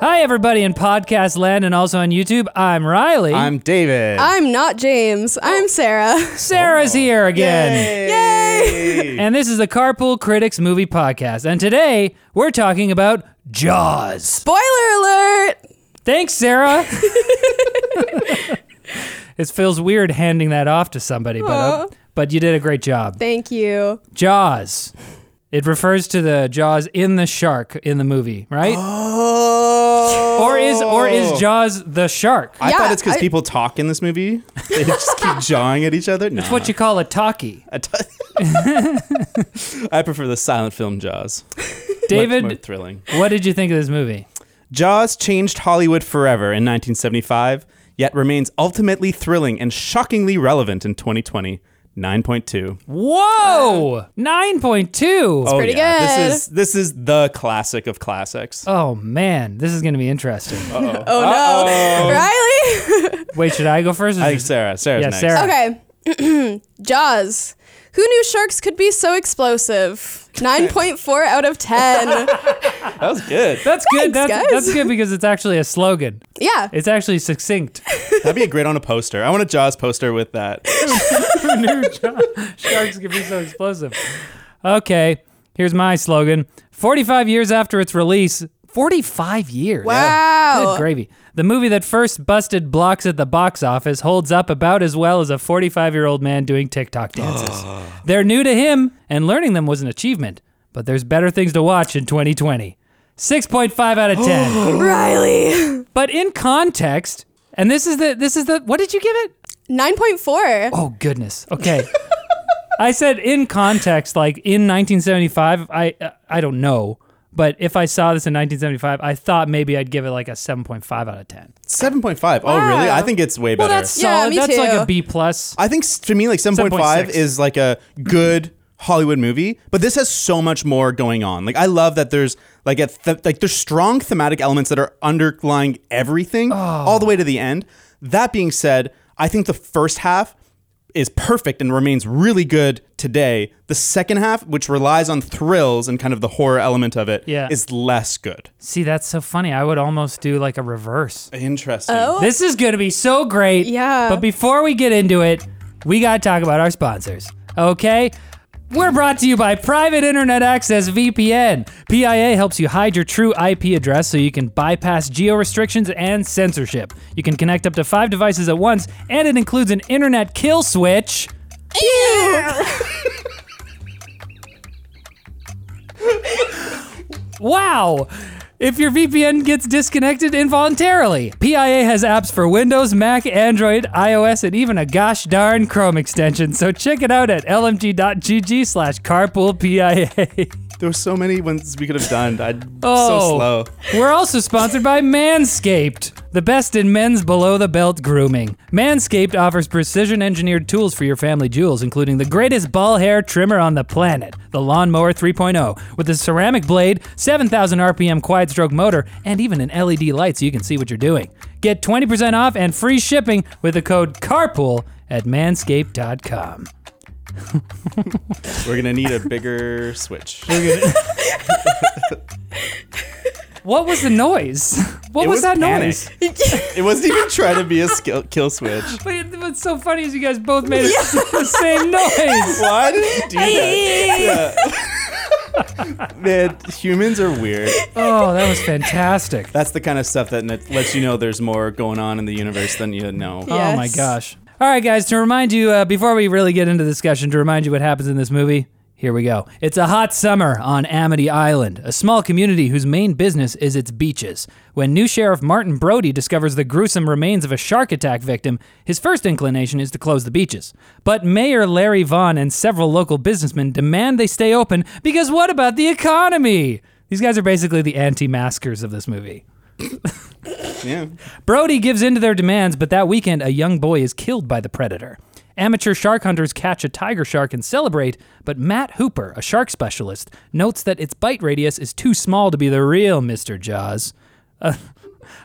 Hi, everybody in podcast land and also on YouTube. I'm Riley. I'm David. I'm not James. I'm Sarah. Sarah's here again. Yay! And this is the Carpool Critics Movie Podcast. And today we're talking about Jaws. Spoiler alert! Thanks, Sarah. it feels weird handing that off to somebody, but uh, but you did a great job. Thank you. Jaws. It refers to the jaws in the shark in the movie, right? Oh. Or is or is oh. Jaws the shark? I Yeah, thought it's because I- people talk in this movie. They just keep jawing at each other. No. It's what you call a talkie. I t- I prefer the silent film Jaws. David, Much more thrilling. what did you think of this movie? Jaws changed Hollywood forever in 1975, yet remains ultimately thrilling and shockingly relevant in 2020. 9.2. Whoa! 9.2. Oh, pretty yeah. good. This is this is the classic of classics. Oh man, this is going to be interesting. Uh-oh. Oh no. Riley? Wait, should I go first? or I think should- Sarah. Sarah's Yeah, next. Sarah. okay. Jaws. Who knew sharks could be so explosive? 9.4 out of 10. That was good. That's good. Thanks, that's, guys. that's good because it's actually a slogan. Yeah. It's actually succinct. That'd be a great on a poster. I want a Jaws poster with that. Who knew sharks could be so explosive? Okay, here's my slogan. 45 years after its release, 45 years. Wow. Good gravy. The movie that first busted blocks at the box office holds up about as well as a 45 year old man doing TikTok dances. They're new to him, and learning them was an achievement. But there's better things to watch in 2020. 6.5 out of 10. Riley. but in context, and this is the this is the what did you give it? 9.4. Oh goodness. Okay. I said in context, like in 1975. I uh, I don't know, but if I saw this in 1975, I thought maybe I'd give it like a 7.5 out of 10. 7.5. Oh, really? I think it's way Well, better. that's Yeah, solid. me that's like a B plus. I think s- to me, like 7.5 7.6. is like a good Hollywood movie, but this has so much more going on. Like I love that there's like a th- like there's strong thematic elements that are underlying everything all the way to the end. That being said, I think the first half is perfect and remains really good today. The second half, which relies on thrills and kind of the horror element of it, is Yeah. less good. See, that's so funny. I would almost do like a reverse. Interesting. Oh. This is going to be so great. Yeah. But before we get into it, we got to talk about our sponsors. Okay? We're brought to you by Private Internet Access VPN. PIA helps you hide your true IP address so you can bypass geo restrictions and censorship. You can connect up to five devices at once, and it includes an internet kill switch. Ew! Wow! If your VPN gets disconnected involuntarily, PIA has apps for Windows, Mac, Android, iOS, and even a gosh darn Chrome extension. So check it out at lmg.gg slash carpoolpia. There were so many ones we could have done. I'm Oh. so slow. We're also sponsored by Manscaped, the best in men's below the belt grooming. Manscaped offers precision engineered tools for your family jewels, including the greatest ball hair trimmer on the planet, the Lawnmower 3.0, with a ceramic blade, 7,000 RPM quiet stroke motor, and even an LED light so you can see what you're doing. Get 20% off and free shipping with the code CARPOOL at manscaped.com. We're gonna need a bigger switch. What was the noise? What was, was that panic. noise? It wasn't even trying to be a skill, kill switch. But what's so funny is you guys both made it the same noise. Why did you do that? Yeah. Man, humans are weird. Oh, that was fantastic. That's the kind of stuff that lets you know there's more going on in the universe than you know. Yeah. Oh my gosh. All right, guys, to remind you, uh, before we really get into the discussion, to remind you what happens in this movie, here we go. It's a hot summer on Amity Island, a small community whose main business is its beaches. When new Sheriff Martin Brody discovers the gruesome remains of a shark attack victim, his first inclination is to close the beaches. But Mayor Larry Vaughn and several local businessmen demand they stay open because what about the economy? These guys are basically the anti maskers of this movie. Yeah. Brody gives in to their demands, but that weekend, a young boy is killed by the predator. Amateur shark hunters catch a tiger shark and celebrate, but Matt Hooper, a shark specialist, notes that its bite radius is too small to be the real Mr. Jaws. A,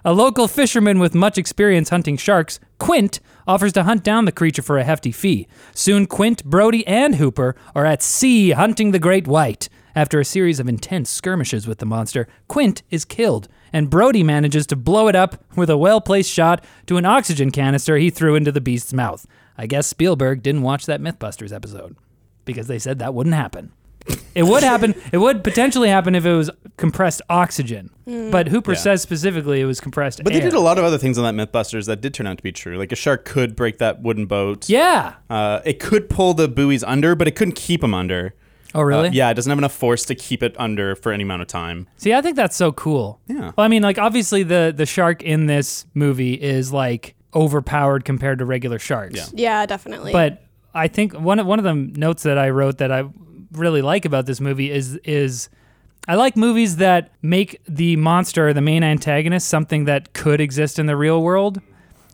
a local fisherman with much experience hunting sharks, Quint, offers to hunt down the creature for a hefty fee. Soon, Quint, Brody, and Hooper are at sea hunting the great white. After a series of intense skirmishes with the monster, Quint is killed, and Brody manages to blow it up with a well placed shot to an oxygen canister he threw into the beast's mouth. I guess Spielberg didn't watch that MythBusters episode because they said that wouldn't happen. It would happen. It would potentially happen if it was compressed oxygen. But Hooper Yeah. says specifically it was compressed But air. they did a lot of other things on that MythBusters that did turn out to be true. Like a shark could break that wooden boat. Yeah. Uh, it could pull the buoys under, but it couldn't keep them under. Oh, really? Uh, yeah, it doesn't have enough force to keep it under for any amount of time. See, I think that's so cool. Yeah. Well, I mean, like obviously the the shark in this movie is like overpowered compared to regular sharks. Yeah. Yeah, definitely. But I think one of, one of the notes that I wrote that I really like about this movie is is I like movies that make the monster, the main antagonist, something that could exist in the real world.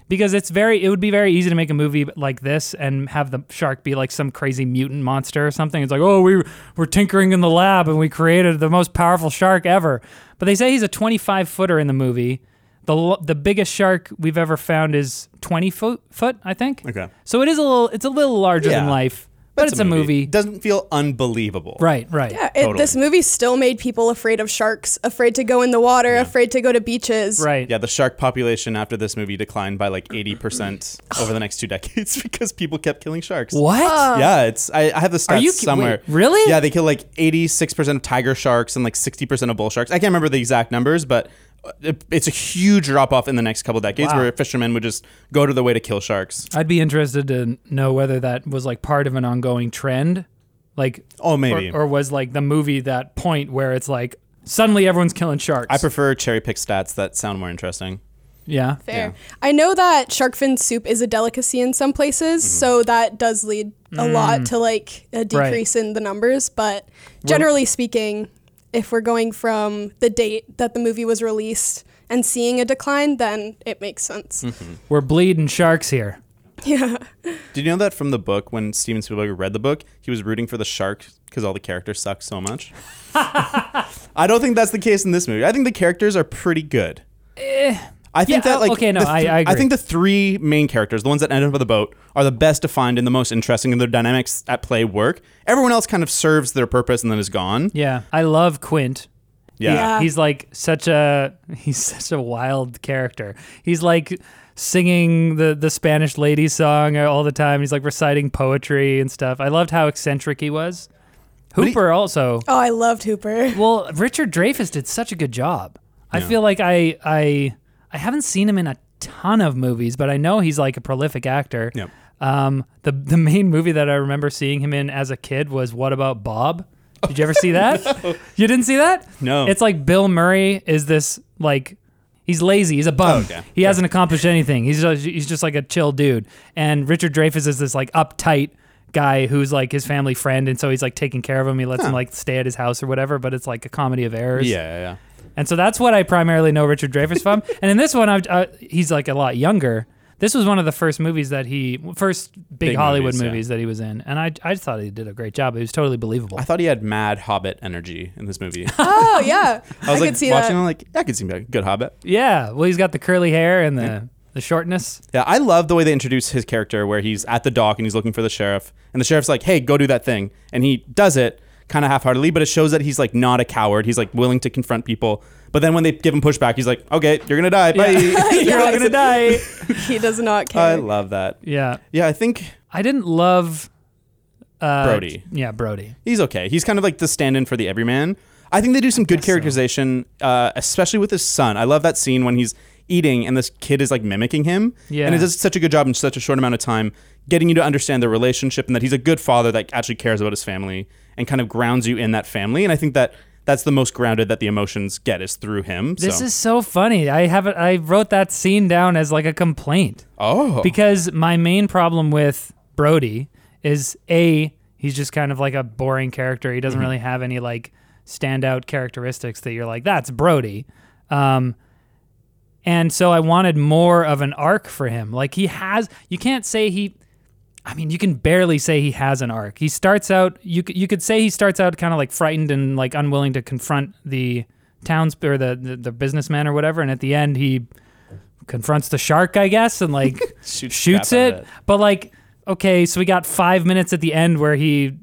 Because it's very, it would be very easy to make a movie like this and have the shark be like some crazy mutant monster or something. It's like, oh, we were tinkering in the lab and we created the most powerful shark ever. But they say he's a 25 footer in the movie. The the biggest shark we've ever found is 20 foot, foot I think. Okay. So it is a little, it's a little larger than life, but it's a movie. Doesn't feel unbelievable. Right, right. yeah, it, this movie still made people afraid of sharks, afraid to go in the water, afraid to go to beaches. Right. Yeah, the shark population after this movie declined by like 80% over the next two decades because people kept killing sharks. What? Yeah, it's I, I have the stats Are you ki- somewhere. wait, really? Yeah, they kill like 86% of tiger sharks and like 60% of bull sharks. I can't remember the exact numbers, but it, it's a huge drop off in the next couple decades Wow. where fishermen would just go to the way to kill sharks. I'd be interested to know whether that was like part of an ongoing trend, like Oh, maybe. or, or was like the movie that point where it's like suddenly everyone's killing sharks. I prefer cherry pick stats that sound more interesting. yeah. Fair. I know that shark fin soup is a delicacy in some places, Mm-hmm. so that does lead a lot to like a decrease in the numbers. But generally speaking, if we're going from the date that the movie was released and seeing a decline, then it makes sense. Mm-hmm. We're bleeding sharks here. Yeah. Did you know that from the book when Steven Spielberg read the book, he was rooting for the shark because all the characters suck so much? I don't think that's the case in this movie. I think the characters are pretty good. I think Yeah, that uh, like okay, no, the I- I agree. think the three main characters, the ones that end up on the boat, are the best defined and the most interesting, and their dynamics at play work. Everyone else kind of serves their purpose and then is gone. Yeah. I love Quint. Yeah, Yeah. He's like such a he's such a wild character. He's like singing the the Spanish lady song all the time. He's like reciting poetry and stuff. I loved how eccentric he was. he- Hooper also. Oh, I loved Hooper. Well, Richard Dreyfuss did such a good job. I feel like I I I haven't seen him in a ton of movies, but I know he's like a prolific actor. Yep. Um, the the main movie that I remember seeing him in as a kid was What About Bob? Did you ever see that? You didn't see that? No. It's like Bill Murray is this like he's lazy, he's a bum. okay. He hasn't accomplished anything. He's just, he's just like a chill dude. And Richard Dreyfuss is this like uptight guy who's like his family friend and so he's like taking care of him. He lets him like stay at his house or whatever, but it's like a comedy of errors. yeah, yeah. Yeah. And so that's what I primarily know Richard Dreyfuss from. and in this one, I, uh, he's like a lot younger. This was one of the first movies that he, first big, Big Hollywood movies, movies, yeah. that he was in, and I, I thought he did a great job. It was totally believable. I thought he had mad Hobbit energy in this movie. Oh, yeah. I, I was like could see watching. that. I'm like, that could seem like a good Hobbit. yeah, well, he's got the curly hair and the the shortness. Yeah, I love the way they introduce his character where he's at the dock and he's looking for the sheriff, and the sheriff's like, "Hey, go do that thing," and he does it kind of half-heartedly, but it shows that he's like not a coward. He's like willing to confront people. But then when they give him pushback, he's like, "Okay, you're gonna die. Bye." You're all gonna die. He does not care. I love that. Yeah, Yeah, I think I didn't love uh, Brody. Yeah, Brody. he's okay. He's kind of like the stand-in for the everyman. I think they do some good characterization, uh, especially with his son. I love that scene when he's eating and this kid is like mimicking him. Yeah. And it does such a good job in such a short amount of time, getting you to understand their relationship and that he's a good father that actually cares about his family and kind of grounds you in that family. And I think that that's the most grounded that the emotions get is through him. This so. is so funny. I have it. I wrote that scene down as like a complaint. oh because my main problem with Brody is a he's just kind of like a boring character. He doesn't Mm-hmm. really have any like standout characteristics that you're like that's Brody. Um, and so I wanted more of an arc for him. Like he has, you can't say he. I mean, you can barely say he has an arc. He starts out. You c- you could say he starts out kind of like frightened and like unwilling to confront the towns or the, the the businessman or whatever. And at the end, he confronts the shark, I guess, and like Shoots shoots it. it. But like, okay, so we got five minutes at the end where he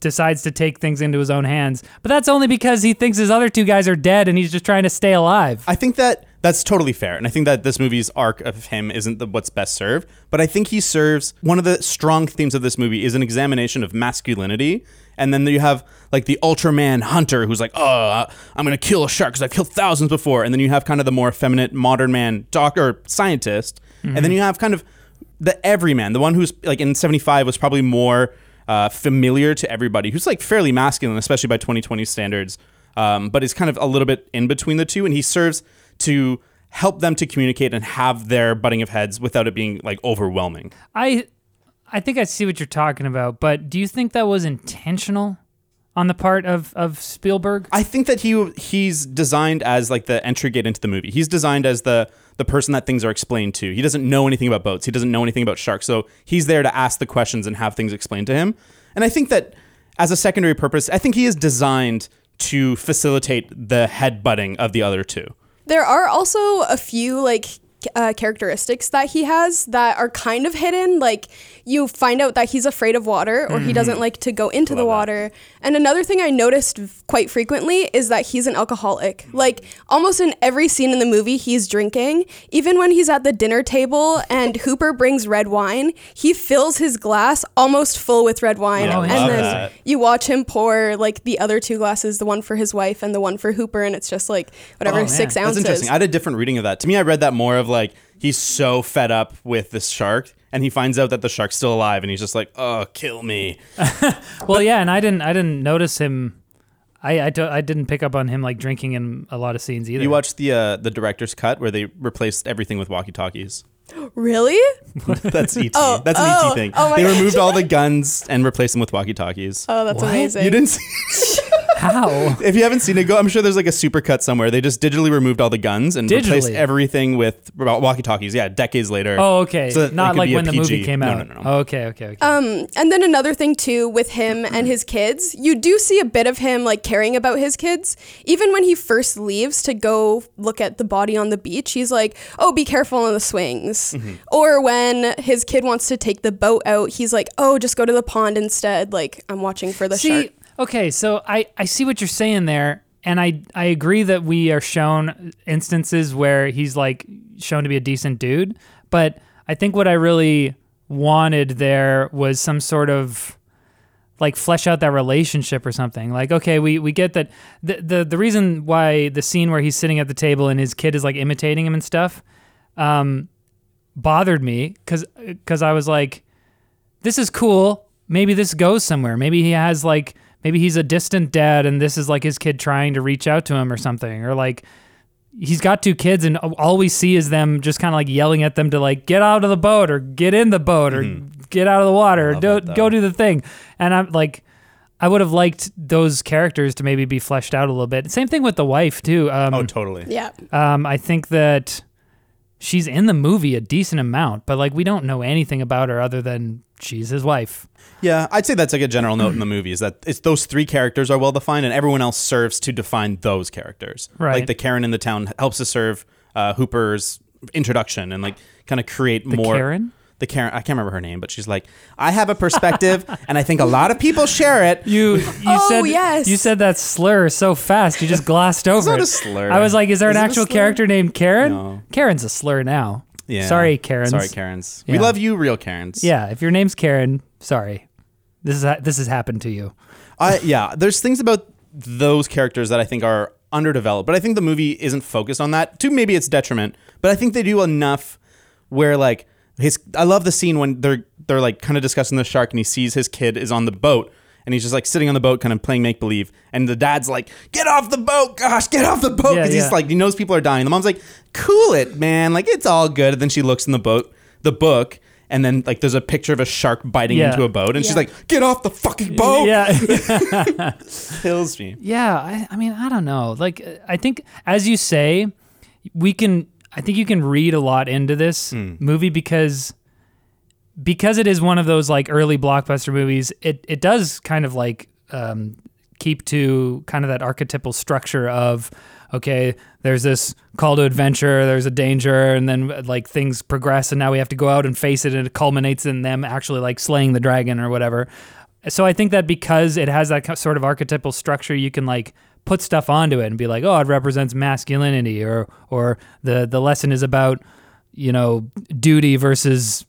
decides to take things into his own hands. But that's only because he thinks his other two guys are dead and he's just trying to stay alive. I think that that's totally fair, and I think that this movie's arc of him isn't the, what's best served. But I think he serves one of the strong themes of this movie is an examination of masculinity, and then you have like the Ultraman hunter who's like, "Oh, I'm gonna kill a shark because I've killed thousands before," and then you have kind of the more effeminate modern man doctor scientist, and then you have kind of the everyman, the one who's like in '75 was probably more uh, familiar to everybody, who's like fairly masculine, especially by 2020 standards, um, but is kind of a little bit in between the two, and he serves to help them to communicate and have their butting of heads without it being like overwhelming. I I think I see what you're talking about, but do you think that was intentional on the part of, of Spielberg? I think that he he's designed as like the entry gate into the movie. He's designed as the the person that things are explained to. He doesn't know anything about boats. He doesn't know anything about sharks. So he's there to ask the questions and have things explained to him. And I think that as a secondary purpose, I think he is designed to facilitate the head butting of the other two. There are also a few like uh, characteristics that he has that are kind of hidden. Like you find out that he's afraid of water or he doesn't like to go into the water. that. Water. And another thing I noticed quite frequently is that he's an alcoholic. Like almost in every scene in the movie, he's drinking. Even when he's at the dinner table and Hooper brings red wine, he fills his glass almost full with red wine. Yeah, I and then that. you watch him pour like the other two glasses, the one for his wife and the one for Hooper, and it's just like whatever, Oh, man. six That's ounces. interesting. I had a different reading of that. To me, I read that more of like he's so fed up with this shark and he finds out that the shark's still alive and he's just like, "Oh, kill me." Well, yeah, and I didn't I didn't notice him. I I, don't- I didn't pick up on him like drinking in a lot of scenes either. You watched the uh, the director's cut where they replaced everything with walkie-talkies. really? That's ET. Oh, That's an oh, ET thing. oh they gosh. removed all the guns and replaced them with walkie-talkies. Oh, that's What? amazing. You didn't see how? If you haven't seen it, go. I'm sure there's like a supercut somewhere. They just digitally removed all the guns and replaced everything with walkie-talkies. Yeah, decades later. Oh, okay. So Not like be a when the movie came out. no, no, no. Oh, okay, okay, okay. Um, and then another thing too with him and his kids, you do see a bit of him like caring about his kids. Even when he first leaves to go look at the body on the beach, he's like, "Oh, be careful on the swings." Mm-hmm. Or when his kid wants to take the boat out, he's like, "Oh, just go to the pond instead." Like I'm watching for the see, shark. Okay, so I I see what you're saying there, and I I agree that we are shown instances where he's like shown to be a decent dude, but I think what I really wanted there was some sort of like flesh out that relationship or something. Like, okay, we, we get that the, the the reason why the scene where he's sitting at the table and his kid is like imitating him and stuff, um, bothered me because because I was like, this is cool. Maybe this goes somewhere. Maybe he has like maybe he's a distant dad and this is like his kid trying to reach out to him or something. Or like he's got two kids and all we see is them just kind of like yelling at them to like get out of the boat or get in the boat or get out of the water or do, that, go do the thing. And i'm like i would have liked those characters to maybe be fleshed out a little bit. Same thing with the wife too um, Oh, totally. Yeah. um, i think that she's in the movie a decent amount but like we don't know anything about her other than she's his wife Yeah, I'd say that's like a general note in the movie is that it's those three characters are well defined, and everyone else serves to define those characters. Right. Like the Karen in the town helps to serve uh, Hooper's introduction and like kind of create more. Karen? The Karen, I can't remember her name, but she's like, I have a perspective, and I think a lot of people share it. You you Oh, said yes. you said that slur so fast you just glossed over it's not it. a slur. I was like, is there Is an actual character named Karen? No. Karen's a slur now. Yeah. Sorry, Karens. Sorry, Karens. We love you, real Karens. Yeah, if your name's Karen, sorry. This is ha- this has happened to you. I yeah, there's things about those characters that I think are underdeveloped, but I think the movie isn't focused on that. To maybe its detriment, but I think they do enough where like his I love the scene when they're they're like kind of discussing the shark and he sees his kid is on the boat and he's just like sitting on the boat kind of playing make believe and the dad's like get off the boat gosh get off the boat Yeah, because yeah. he's like he knows people are dying the mom's like cool it man like it's all good and then she looks in the boat the book and then like there's a picture of a shark biting Yeah. into a boat and she's Yeah. like get off the fucking boat Yeah. kills me Yeah, I, I mean, I don't know. Like, uh, I think, as you say, we can. I think you can read a lot into this Hmm. movie because because it is one of those like early blockbuster movies. It it does kind of like um, keep to kind of that archetypal structure of okay, there's this call to adventure, there's a danger, and then like things progress, and now we have to go out and face it, and it culminates in them actually like slaying the dragon or whatever. so I think that because it has that sort of archetypal structure, you can like put stuff onto it and be like, oh, it represents masculinity, or or the the lesson is about you know duty versus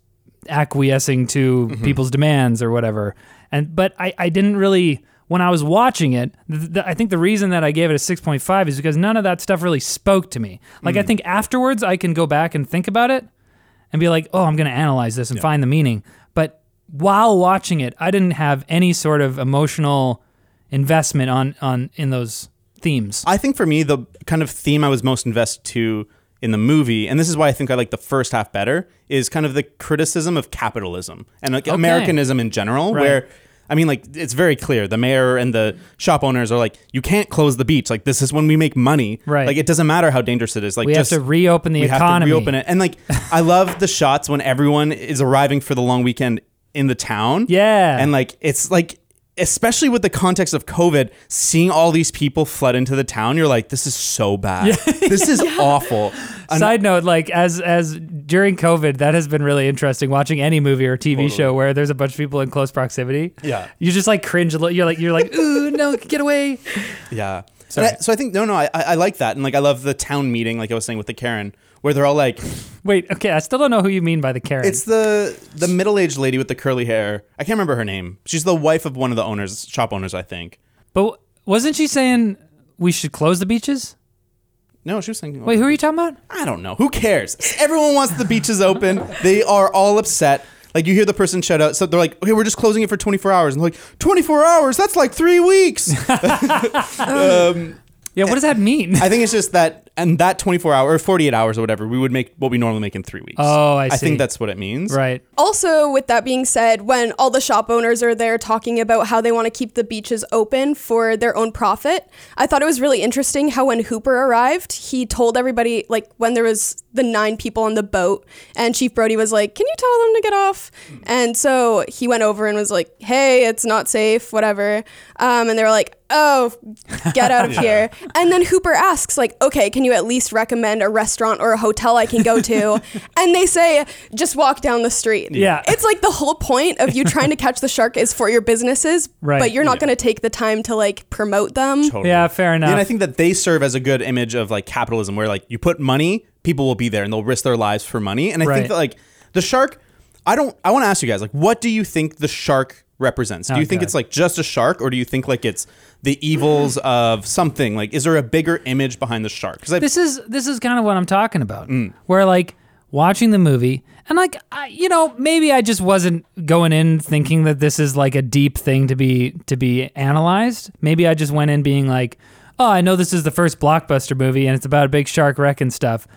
acquiescing to mm-hmm. people's demands or whatever. And but I I didn't really when I was watching it, th- th- I think the reason that I gave it a 6.5 is because none of that stuff really spoke to me. Like, mm. I think afterwards I can go back and think about it and be like, oh, I'm going to analyze this and yeah. find the meaning. But while watching it, I didn't have any sort of emotional investment on, on in those themes. I think for me, the kind of theme I was most invested to in the movie, and this is why I think I like the first half better, is kind of the criticism of capitalism and like okay. Americanism in general, right. where I mean, like it's very clear. The mayor and the shop owners are like, you can't close the beach. Like this is when we make money. Right. Like it doesn't matter how dangerous it is. Like we just, have to reopen the we economy. Have to reopen it. And like I love the shots when everyone is arriving for the long weekend in the town. Yeah. And like it's like especially with the context of COVID, seeing all these people flood into the town, you're like, this is so bad. Yeah. This is yeah. awful. Side note, like as as during COVID, that has been really interesting watching any movie or TV totally. show where there's a bunch of people in close proximity. Yeah. You just like cringe a little. You're like you're like, ooh, no, get away. Yeah. I, so I think no, no, I, I like that, and like I love the town meeting, like I was saying with the Karen, where they're all like, Wait, okay, I still don't know who you mean by the Karen. it's the the middle aged lady with the curly hair. I can't remember her name. She's the wife of one of the owners, shop owners, I think. but wasn't she saying we should close the beaches? No, she was saying. Wait, who are you talking about? I don't know. Who cares? Everyone wants the beaches open. They are all upset. Like you hear the person shout out, so they're like, "Okay, we're just closing it for 24 hours," and they're like, "24 hours? That's like three weeks." um, yeah, what does that mean? I think it's just that, and that 24 hour or 48 hours or whatever, we would make what we normally make in three weeks. Oh, I see. I think that's what it means. Right. Also, with that being said, when all the shop owners are there talking about how they want to keep the beaches open for their own profit, I thought it was really interesting how when Hooper arrived, he told everybody, like, when there was the nine people on the boat, and Chief Brody was like, Can you tell them to get off? And so he went over and was like, Hey, it's not safe, whatever. Um, and they were like, oh, get out of yeah. here. And then Hooper asks, like, okay, can you at least recommend a restaurant or a hotel I can go to? and they say, just walk down the street. Yeah. It's like the whole point of you trying to catch the shark is for your businesses, right. but you're not yeah. going to take the time to like promote them. Totally. Yeah, fair enough. And I think that they serve as a good image of like capitalism where like you put money, people will be there and they'll risk their lives for money. And I right. think that like the shark, I don't, I want to ask you guys, like, what do you think the shark represents? Do you think it's like just a shark, or do you think like it's the evils of something? Like, is there a bigger image behind the shark? Because this is this is kind of what I'm talking about. Mm. Where like watching the movie, and like I, you know, maybe I just wasn't going in thinking that this is like a deep thing to be to be analyzed. Maybe I just went in being like, oh, I know this is the first blockbuster movie, and it's about a big shark wreck and stuff.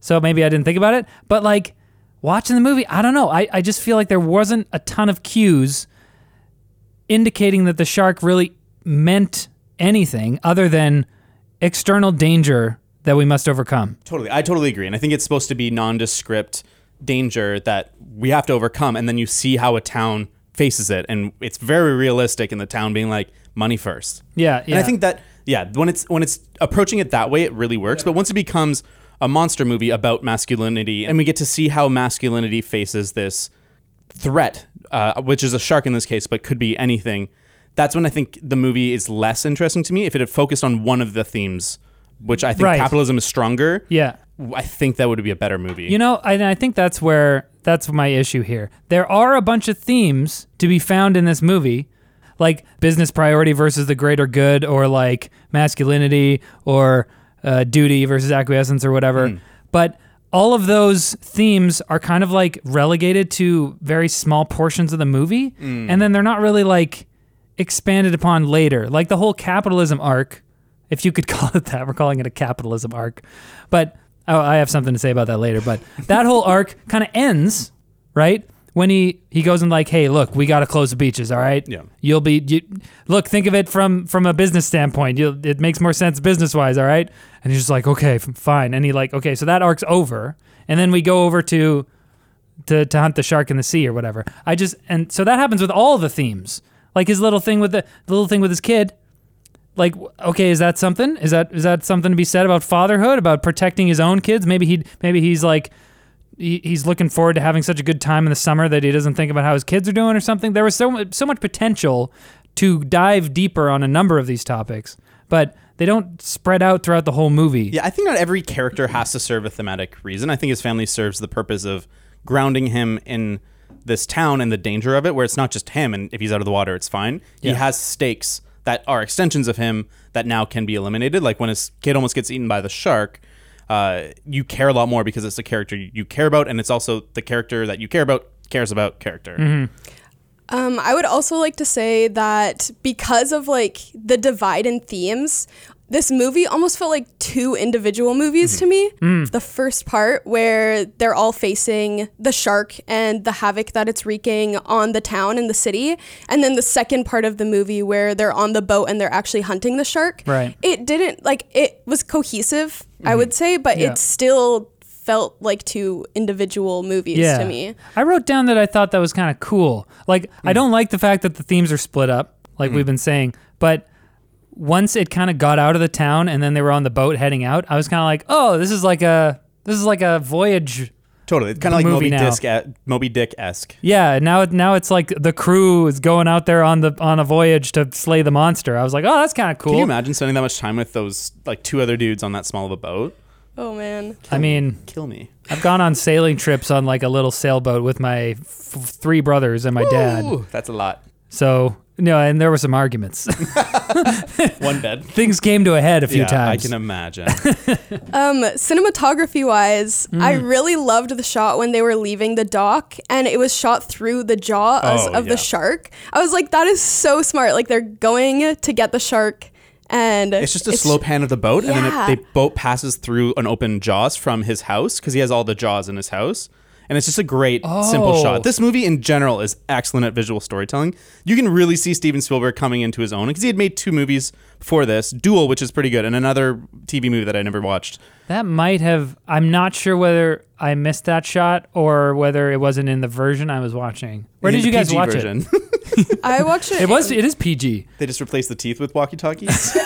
So maybe I didn't think about it, but like watching the movie, I don't know. I, I just feel like there wasn't a ton of cues indicating that the shark really meant anything other than external danger that we must overcome. Totally. I totally agree. And I think it's supposed to be nondescript danger that we have to overcome. And then you see how a town faces it. And it's very realistic in the town being like, money first. Yeah. yeah. And I think that, yeah, when it's when it's approaching it that way, it really works. Yeah. But once it becomes a monster movie about masculinity and we get to see how masculinity faces this threat uh, which is a shark in this case, but could be anything. That's when I think the movie is less interesting to me. If it had focused on one of the themes, which I think right. capitalism is stronger. Yeah, I think that would be a better movie. You know, I, I think that's where that's my issue here. There are a bunch of themes to be found in this movie, like business priority versus the greater good, or like masculinity, or uh, duty versus acquiescence, or whatever. Mm. But all of those themes are kind of like relegated to very small portions of the movie mm. and then they're not really like expanded upon later like the whole capitalism arc if you could call it that we're calling it a capitalism arc but oh, i have something to say about that later but that whole arc kind of ends right when he he goes and like, hey, look, we got to close the beaches. All right. Yeah. You'll be you, look. Think of it from from a business standpoint. You it makes more sense business wise. All right. And he's just like, okay, fine. And he like, okay, so that arc's over, and then we go over to to to hunt the shark in the sea or whatever. I just and so that happens with all the themes. Like his little thing with the, the little thing with his kid. Like, okay, is that something? Is that is that something to be said about fatherhood, about protecting his own kids? Maybe he maybe he's like he, he's looking forward to having such a good time in the summer that he doesn't think about how his kids are doing or something. There was so so much potential to dive deeper on a number of these topics, but they don't spread out throughout the whole movie. Yeah, I think not every character has to serve a thematic reason. I think his family serves the purpose of grounding him in this town and the danger of it, where it's not just him, and if he's out of the water, it's fine. He has stakes that are extensions of him that now can be eliminated. Like when his kid almost gets eaten by the shark, uh, you care a lot more because it's a character you you care about, and it's also the character that you care about cares about character. Um, I would also like to say that because of like the divide in themes, this movie almost felt like two individual movies to mm-hmm. me. Mm. The first part where they're all facing the shark and the havoc that it's wreaking on the town and the city, and then the second part of the movie where they're on the boat and they're actually hunting the shark. Right. It didn't like it was cohesive, I would mm-hmm. say, but Yeah. it still felt like two individual movies to me. I wrote down that I thought that was kind of cool. Like, I mm. don't like the fact that the themes are split up, like mm. we've been saying, but once it kind of got out of the town and then they were on the boat heading out, I was kind of like, oh, this is like a this is like a voyage. Totally, it's kind of like Movie Moby now. Dick, Moby Dick esque. Yeah, now it now it's like the crew is going out there on the on a voyage to slay the monster. I was like, oh, that's kind of cool. Can you imagine spending that much time with those like two other dudes on that small of a boat? Oh man. I mean, Kill me. I've gone on sailing trips on like a little sailboat with my f- three brothers and my dad. That's a lot. So no, and there were some arguments. One bed. Things came to a head a few yeah, times. I can imagine. Um, cinematography wise, I Hmm. really loved the shot when they were leaving the dock and it was shot through the jaws Oh, of yeah. the shark. I was like, that is so smart. Like they're going to get the shark and It's just a slow pan of the boat, and then it, the boat passes through an open jaws from his house because he has all the jaws in his house. And it's just a great, simple Oh. shot. This movie in general is excellent at visual storytelling. You can really see Steven Spielberg coming into his own because he had made two movies before this Duel, which is pretty good, and another TV movie that I never watched. That might have. I'm not sure whether I missed that shot or whether it wasn't in the version I was watching. Where In did you guys PG watch version. I watched it. it? It was. It is PG. they just replaced the teeth with walkie talkies.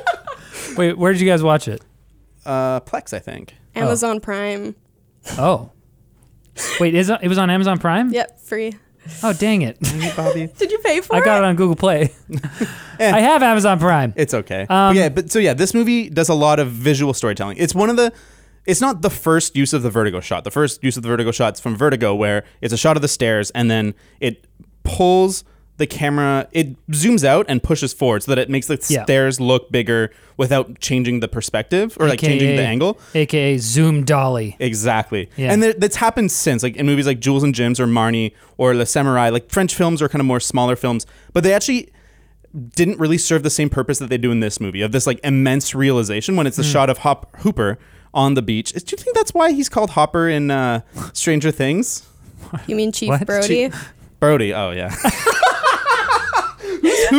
Wait, where did you guys watch it? uh, Plex, I think. Amazon Prime. Oh, wait, is it, it was on Amazon Prime? Yep, free. Oh, dang it! Bobby. Did you pay for it? I it? got it on Google Play. Eh. I have Amazon Prime. It's okay. Um, But yeah, but so yeah, this movie does a lot of visual storytelling. It's one of the it's not the first use of the vertigo shot. The first use of the vertigo shot is from Vertigo where it's a shot of the stairs and then it pulls the camera it zooms out and pushes forward so that it makes the Yeah. stairs look bigger without changing the perspective or like changing the angle. aka Zoom Dolly. Exactly. Yeah. And there, that's happened since, like in movies like Jules and Jim's or Marnie or Le Samouraï. Like French films are kind of more smaller films, but they actually didn't really serve the same purpose that they do in this movie of this like immense realization when it's the shot of Hop Hooper on the beach. Do you think that's why he's called Hopper in uh, Stranger Things? You mean Chief What? Brody? Brody. Oh yeah.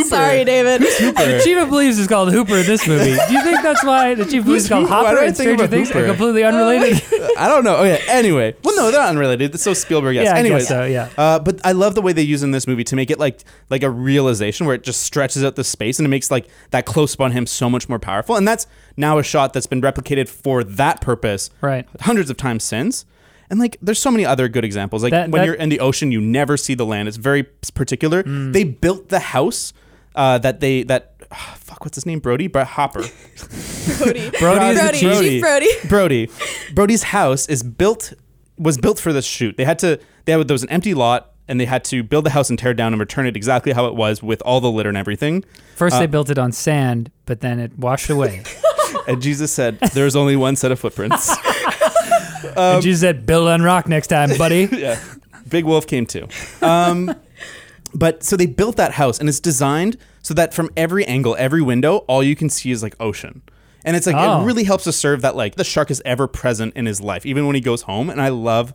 Sorry, David. The Chief of Police is called Hooper in this movie. Do you think that's why the Chief of Police is called Hopper do I in think Stranger about Things? Hooper? They're completely unrelated. I don't know. Oh yeah. Anyway, well, no, they're unrelated. It's so Spielberg. Yes. Yeah, I guess Anyways, so, yeah. Uh, but I love the way they use in this movie to make it like like a realization where it just stretches out the space and it makes like that close up on him so much more powerful. And that's now a shot that's been replicated for that purpose, Right. Hundreds of times since. And like, there's so many other good examples. Like That- when that- you're in the ocean, you never see the land. It's very particular. Mm. They built the house uh, that they that fuck what's his name Brody but Hopper Brody. Brody is the Brody. chief. Chief Brody. Brody. Brody's house is built was built for this shoot. They had to they had there was an empty lot and they had to build the house and tear it down and return it exactly how it was with all the litter and everything. First, Uh, they built it on sand, but then it washed away. And Jesus said, "There's only one set of footprints." Um, and Jesus said, "Build on rock next time, buddy." yeah. Big Wolf came too. Um, but so they built that house and it's designed so that from every angle, every window, all you can see is like ocean. And it's like Oh. it really helps to serve that like the shark is ever present in his life, even when he goes home. And I love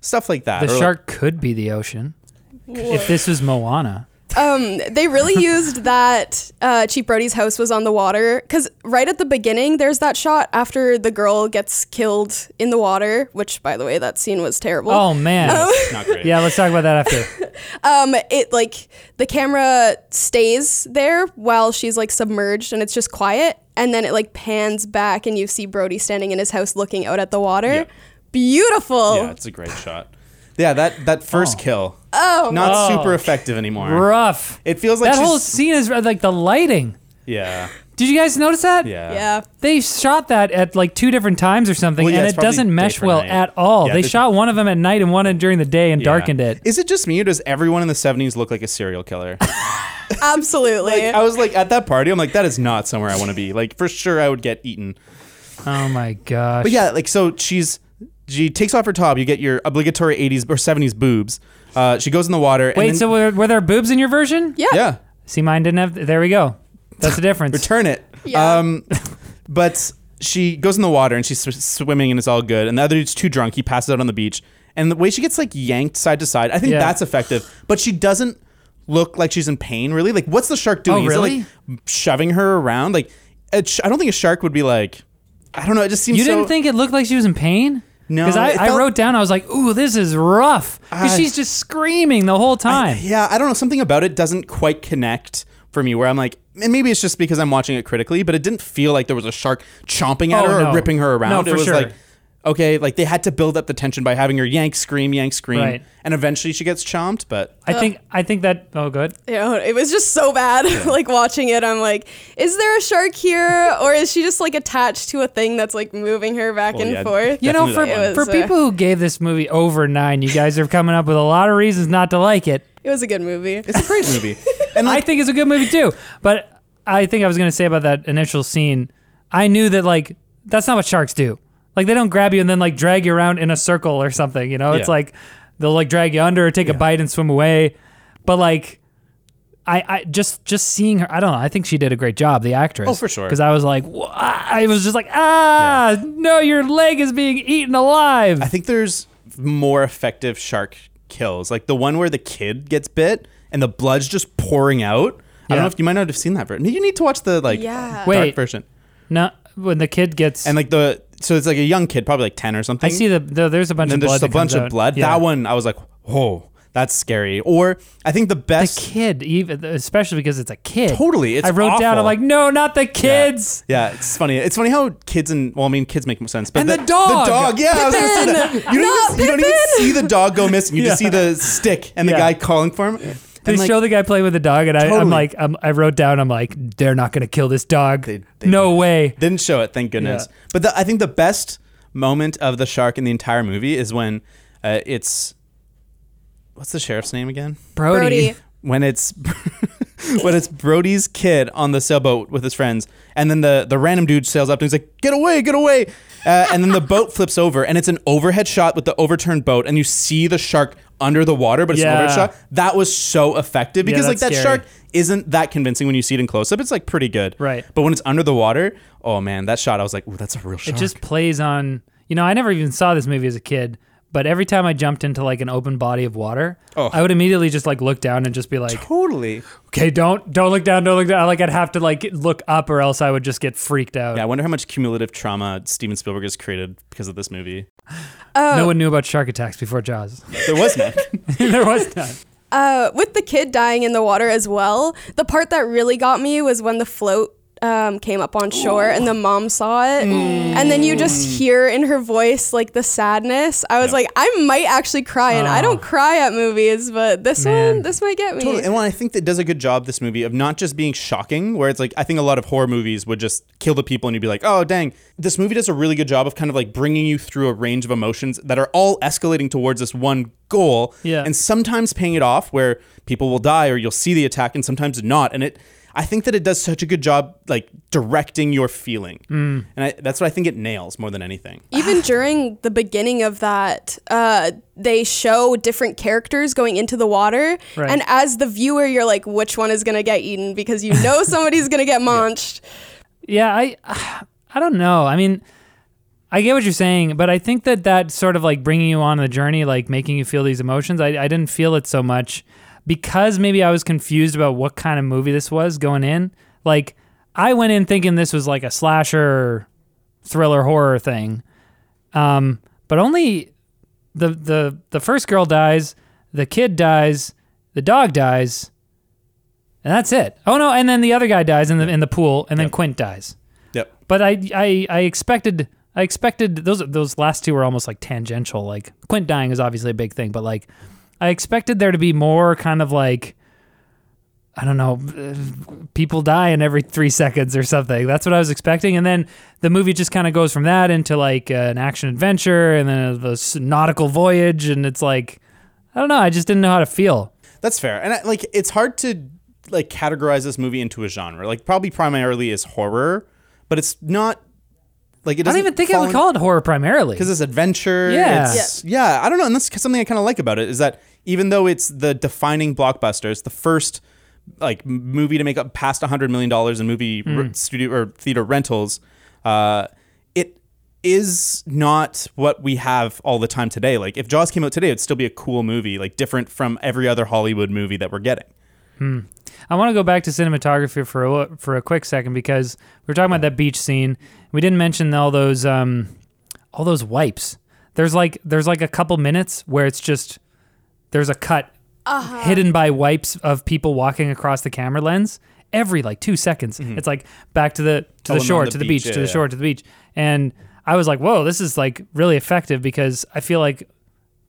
stuff like that. The Or, like- shark could be the ocean. If this was Moana. Um, they really used that uh, Chief Brody's house was on the water because right at the beginning, there's that shot after the girl gets killed in the water, which, by the way, that scene was terrible. Oh man. not great. Yeah, let's talk about that after. Um, it like the camera stays there while she's like submerged and it's just quiet, and then it like pans back and you see Brody standing in his house looking out at the water. Yeah. beautiful. Yeah, it's a great shot. Yeah, that that first Oh. kill, Oh, not Oh. super effective anymore. Rough. It feels like that whole scene is like the lighting. Yeah, Did you guys notice that? yeah, yeah. They shot that at like two different times or something, Well, yeah, and it's it probably doesn't day mesh for well night. at all. Yeah, they they- shot one of them at night and one during the day and Yeah. darkened it. Is it just me or does everyone in the '70s look like a serial killer? Absolutely. I was like at that party, I'm like, that is not somewhere I want to be. Like for sure, I would get eaten. Oh my gosh. But yeah, like so she's she takes off her top. You get your obligatory 80s or 70s boobs. Uh, she goes in the water. and Wait, then- so were, were there boobs in your version? yeah. yeah, See, mine didn't have. There we go. That's the difference. return it. Yeah. Um, but she goes in the water and she's sw- swimming and it's all good. And the other dude's too drunk. He passes out on the beach. And the way she gets like yanked side to side, I think Yeah. that's effective. But she doesn't look like she's in pain. Really, like what's the shark doing? Oh, Is it, really? like shoving her around? Like, sh- I don't think a shark would be like. I don't know. It just seems. You didn't think it looked like she was in pain? No, Because I, I felt- wrote down, I was like, ooh, this is rough. Because I- uh, she's just screaming the whole time. Yeah, I don't know. Something about it doesn't quite connect for me. Where I'm like, and maybe it's just because I'm watching it critically, but it didn't feel like there was a shark chomping at Oh, her no. or ripping her around. No, it for was sure. like, okay, like they had to build up the tension by having her yank, scream, yank, scream, Right. and eventually she gets chomped. But I think I think that. Oh, good. You know, it was just so bad. like watching it, I'm like, is there a shark here, or is she just like attached to a thing that's like moving her back Well, and yeah, forth? You know, Definitely for that one. for It was, uh, people who gave this movie over nine, you guys are coming up with a lot of reasons not to like it. It was a good movie. it's a great movie. And I like, think it's a good movie too. But I think I was gonna say about that initial scene. I knew that like that's not what sharks do. Like they don't grab you and then like drag you around in a circle or something. You know, it's Yeah. like they'll like drag you under, take a bite, and swim away. But like. I, I just just seeing her I don't know I think she did a great job the actress Oh, for sure. because I was like "Wha-" I was just like ah no your leg is being eaten alive I think there's more effective shark kills, like the one where the kid gets bit and the blood's just pouring out. I don't know if you might not have seen that version. You need to watch the like Yeah. dark Wait. version. no when the kid gets And like the so it's like a young kid, probably like ten or something. I see the, the there's a bunch and of blood there's a that bunch of out. blood. Yeah. That one, I was like, whoa, that's scary. Or I think the the best. kid even especially because it's a kid Totally, it's i wrote down i'm like no not the kids Yeah, it's funny. It's funny how kids and well, I mean, kids make more sense, but And the dog! the dog, yeah, I was gonna say that. You don't, even, you don't even see the dog go missing. You just see the stick and the Yeah. guy calling for him. They like, show the guy playing with the dog and I, i'm like I'm, i wrote down i'm like they're not gonna kill this dog They- they- no way Didn't show it, thank goodness. Yeah. But the, I think the best moment of the shark in the entire movie is when uh, it's what's the sheriff's name again? brody, Brody. when it's when it's Brody's kid on the sailboat with his friends, and then the the random dude sails up and he's like, "Get away, get away!" Uh, and then the boat flips over, and it's an overhead shot with the overturned boat, and you see the shark under the water, but it's an Yeah. overhead shot. That was so effective because like that scary. shark isn't that convincing when you see it in close up. It's like pretty good, Right. But when it's under the water, oh man, that shot, I was like, "Ooh, that's a real shark. it just plays on you know i never even saw this movie as a kid but every time i jumped into like an open body of water Oh. i would immediately just like look down and just be like totally. okay don't don't look down don't look down like i'd have to like look up or else i would just get freaked out Yeah, I wonder how much cumulative trauma Steven Spielberg has created because of this movie. no one knew about shark attacks before jaws There was none. there was none Uh, with the kid dying in the water as well, the part that really got me was when the float um, came up on shore and the mom saw it, and then you just hear in her voice like the sadness. I was Yeah. like, I might actually cry, and I don't cry at movies, but this Man. one, this might get me. Totally. And well, I think that does a good job this movie of not just being shocking, where it's like I think a lot of horror movies would just kill the people and you'd be like, oh dang. This movie does a really good job of kind of like bringing you through a range of emotions that are all escalating towards this one goal. Yeah. And sometimes paying it off where people will die or you'll see the attack and sometimes not. And it I think that it does such a good job like directing your feeling. Mm. And I, that's what I think it nails more than anything. Even during the beginning of that, uh, they show different characters going into the water, Right. and as the viewer, you're like, which one is gonna get eaten because you know somebody's gonna get munched. Yeah, I I don't know. I mean, I get what you're saying, but I think that that sort of like bringing you on the journey, like making you feel these emotions, I, I didn't feel it so much because maybe I was confused about what kind of movie this was going in. Like, I went in thinking this was like a slasher, thriller, horror thing, um, but only the the the first girl dies, the kid dies, the dog dies, and that's it. Oh no, and then the other guy dies in the in the pool, and then Quint dies. Yep. But I, I, I expected I expected those those last two were almost like tangential. Like Quint dying is obviously a big thing, but like I expected there to be more kind of like I don't know, uh, people die in every three seconds or something. That's what I was expecting. And then the movie just kind of goes from that into like uh, an action adventure and then a, a nautical voyage. And it's like, I don't know. I just didn't know how to feel. That's fair. And I, like, it's hard to like categorize this movie into a genre. Like, probably primarily is horror, but it's not. Like, it I don't even think I would call it horror primarily. because it's adventure. Yeah. it's, yeah. I don't know, and that's something I kind of like about it is that even though it's the defining blockbuster, it's the first like movie to make up past hundred million dollars in movie r- studio or theater rentals. Uh, it is not what we have all the time today. Like if Jaws came out today, it'd still be a cool movie, like different from every other Hollywood movie that we're getting. I want to go back to cinematography for a, for a quick second because we were talking about that beach scene. We didn't mention all those um, all those wipes. There's like there's like a couple minutes where it's just there's a cut hidden by wipes of people walking across the camera lens every like two seconds. It's like back to the to Oh, the shore, the to the beach, beach, yeah, to the yeah. shore, to the beach, and I was like, whoa, this is like really effective because I feel like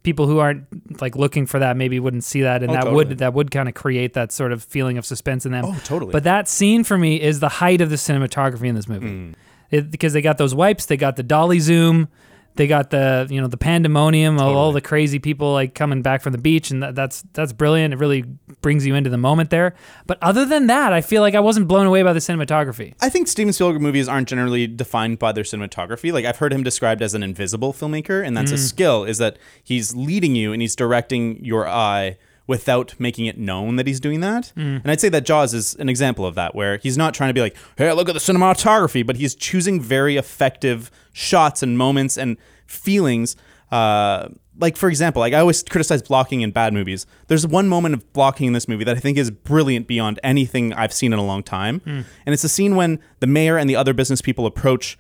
people who aren't like looking for that maybe wouldn't see that and Oh, that totally. would that would kind of create that sort of feeling of suspense in them Oh, totally. but that scene for me is the height of the cinematography in this movie Mm. It- because they got those wipes they got the dolly zoom they got the you know the pandemonium of all the crazy people like coming back from the beach and that, that's that's brilliant it really brings you into the moment there but other than that i feel like i wasn't blown away by the cinematography I think Steven Spielberg movies aren't generally defined by their cinematography. Like I've heard him described as an invisible filmmaker, and that's a mm. skill. Is that he's leading you and he's directing your eye without making it known that he's doing that. Mm. And I'd say that Jaws is an example of that, where he's not trying to be like, "Hey, look at the cinematography," but he's choosing very effective shots and moments and feelings. Uh, like for example, like I always criticize blocking in bad movies. There's one moment of blocking in this movie that I think is brilliant beyond anything I've seen in a long time, mm. and it's a scene when the mayor and the other business people approach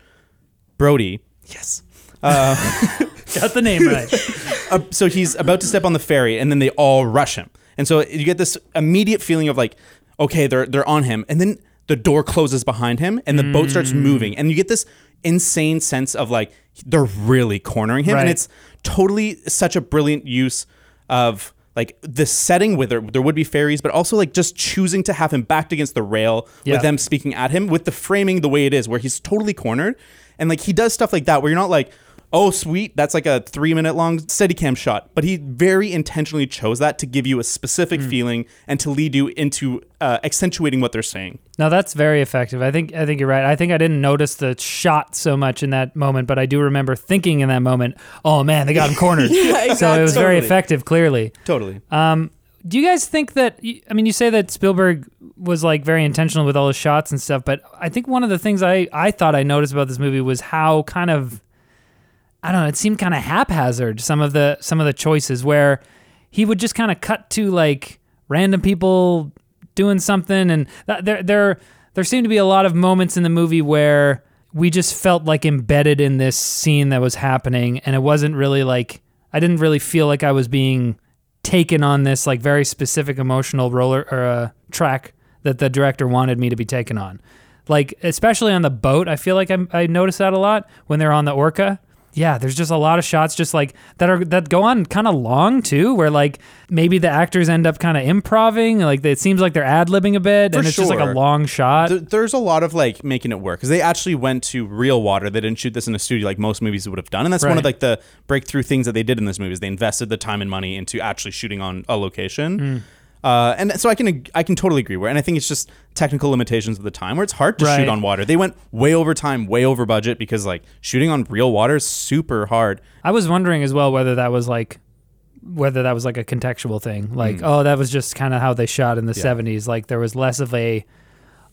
Brody. Yes. Uh, got the name right Uh, so he's about to step on the ferry, and then they all rush him, and so you get this immediate feeling of like, okay, they're they're on him, and then the door closes behind him, and the boat starts moving, and you get this insane sense of like they're really cornering him, Right. and it's totally such a brilliant use of like the setting where there, there would be ferries, but also like just choosing to have him backed against the rail Yeah. with them speaking at him with the framing the way it is, where he's totally cornered. And like he does stuff like that where you're not like, oh sweet, that's like a three minute long Steadicam shot. But he very intentionally chose that to give you a specific Hmm. feeling and to lead you into uh, accentuating what they're saying. Now that's very effective. I think I think you're right. I think I didn't notice the shot so much in that moment, but I do remember thinking in that moment, "Oh man, they got him cornered." Yeah, exactly. So it was very effective. Clearly, Totally. um, do you guys think that? I mean, you say that Spielberg was like very intentional with all his shots and stuff, but I think one of the things I I thought I noticed about this movie was how kind of I don't know. It seemed kind of haphazard. Some of the some of the choices where he would just kind of cut to like random people doing something, and that, there there there seemed to be a lot of moments in the movie where we just felt like embedded in this scene that was happening, and it wasn't really like I didn't really feel like I was being taken on this like very specific emotional roller or uh, track that the director wanted me to be taken on. Like especially on the boat, I feel like I, I noticed that a lot when they're on the orca. Yeah, there's just a lot of shots just like that are that go on kind of long too, where like maybe the actors end up kind of improving, like it seems like they're ad libbing a bit, For and it's just like a long shot. Th- there's a lot of like making it work because they actually went to real water. They didn't shoot this in a studio like most movies would have done, and that's one of like the breakthrough things that they did in this movie. Is they invested the time and money into actually shooting on a location. Hmm. Uh, and so I can I can totally agree where, and I think it's just technical limitations of the time where it's hard to Right. shoot on water. They went way over time, way over budget because like shooting on real water is super hard. I was wondering as well whether that was like whether that was like a contextual thing. Like, oh, that was just kind of how they shot in the 70s. Like there was less of a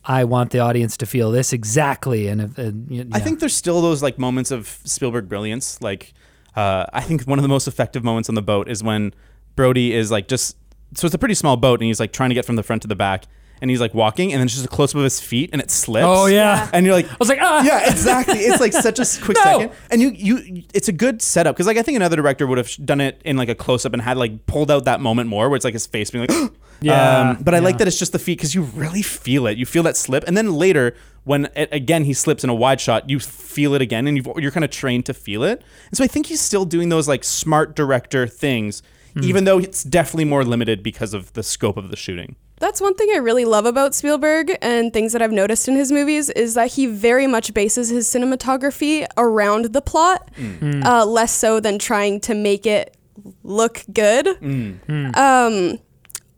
I want the audience to feel this exactly and, and I yeah. think there's still those like moments of Spielberg brilliance. Like, uh, I think one of the most effective moments on the boat is when Brody is like just so it's a pretty small boat and he's like trying to get from the front to the back and he's like walking and then it's just a close up of his feet and it slips. Oh yeah. And you're like, I was like, ah. yeah, exactly. It's like such a quick No. second, and you you it's a good setup because like I think another director would have sh- done it in like a close up and had like pulled out that moment more where it's like his face being like, Yeah, Um, but I like yeah. that it's just the feet because you really feel it. You feel that slip, and then later when it, again he slips in a wide shot, you feel it again, and you've, you're kind of trained to feel it. And so I think he's still doing those like smart director things, even though it's definitely more limited because of the scope of the shooting. That's one thing I really love about Spielberg and things that I've noticed in his movies is that he very much bases his cinematography around the plot, uh, less so than trying to make it look good. Um,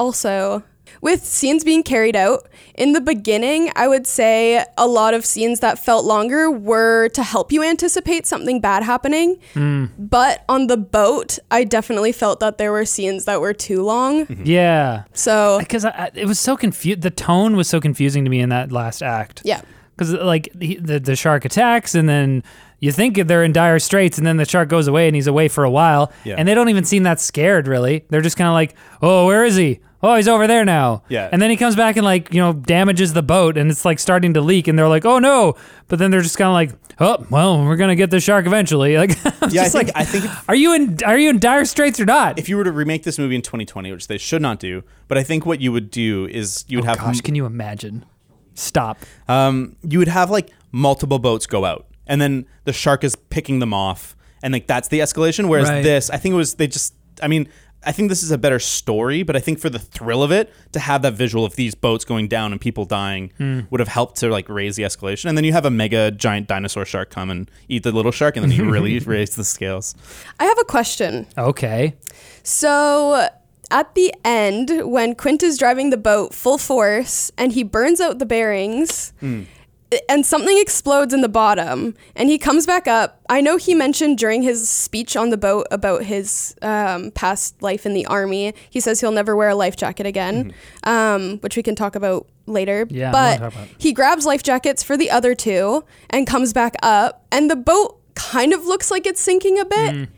also, with scenes being carried out, in the beginning, I would say a lot of scenes that felt longer were to help you anticipate something bad happening. Hmm. But on the boat, I definitely felt that there were scenes that were too long. Mm-hmm. Yeah. So, Because it was so confused. The tone was so confusing to me in that last act. yeah. because like he, the the shark attacks and then you think they're in dire straits and then the shark goes away and he's away for a while Yeah. and they don't even seem that scared really. They're just kind of like oh where is he? Oh he's over there now. Yeah. and then he comes back and like you know damages the boat and it's like starting to leak and they're like oh no. But then they're just kind of like oh well we're gonna get the shark eventually. Like I'm Yeah, I think- like I think if- are you in are you in dire straits or not? If you were to remake this movie in 2020, which they should not do, but I think what you would do is you would have Oh, gosh can you imagine? Stop. Um, you would have like multiple boats go out, and then the shark is picking them off, and like that's the escalation. Whereas Right. this, I think it was they just. I mean, I think this is a better story, but I think for the thrill of it, to have that visual of these boats going down and people dying Hmm. would have helped to like raise the escalation. And then you have a mega giant dinosaur shark come and eat the little shark, and then you really raise the scales. I have a question. okay So at the end, when Quint is driving the boat full force and he burns out the bearings, and something explodes in the bottom, and he comes back up. I know he mentioned during his speech on the boat about his um, past life in the army. He says he'll never wear a life jacket again, um, which we can talk about later. Yeah, but he grabs life jackets for the other two and comes back up, and the boat kind of looks like it's sinking a bit. Mm.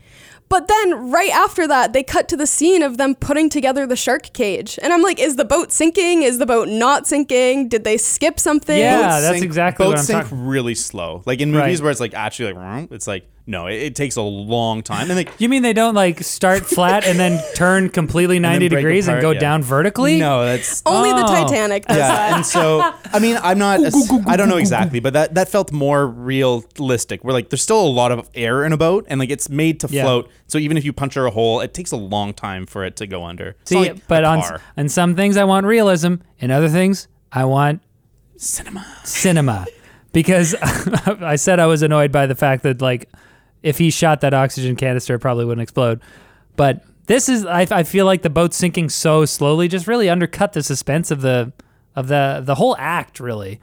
But then right after that, they cut to the scene of them putting together the shark cage. And I'm like, is the boat sinking? Is the boat not sinking? Did they skip something? Yeah, Boats that's sink- exactly boats what I'm sink talking- really slow. Like in movies Right. where it's like actually like vroom, it's like no, it, it takes a long time. And like You mean they don't like start flat and then turn completely 90 break degrees and apart, go yeah. down vertically? no, that's Only the Oh. Titanic does yeah. that. And so I mean, I'm not. I don't know exactly, but that that felt more realistic. Where like there's still a lot of air in a boat, and like it's made to Yeah. float. So even if you puncture a hole, it takes a long time for it to go under. It's See, not like but a on car. on some things I want realism, and other things I want cinema. cinema. Because I said I was annoyed by the fact that like if he shot that oxygen canister, it probably wouldn't explode. But this is I, I feel like the boat sinking so slowly just really undercut the suspense of the of the the whole act really.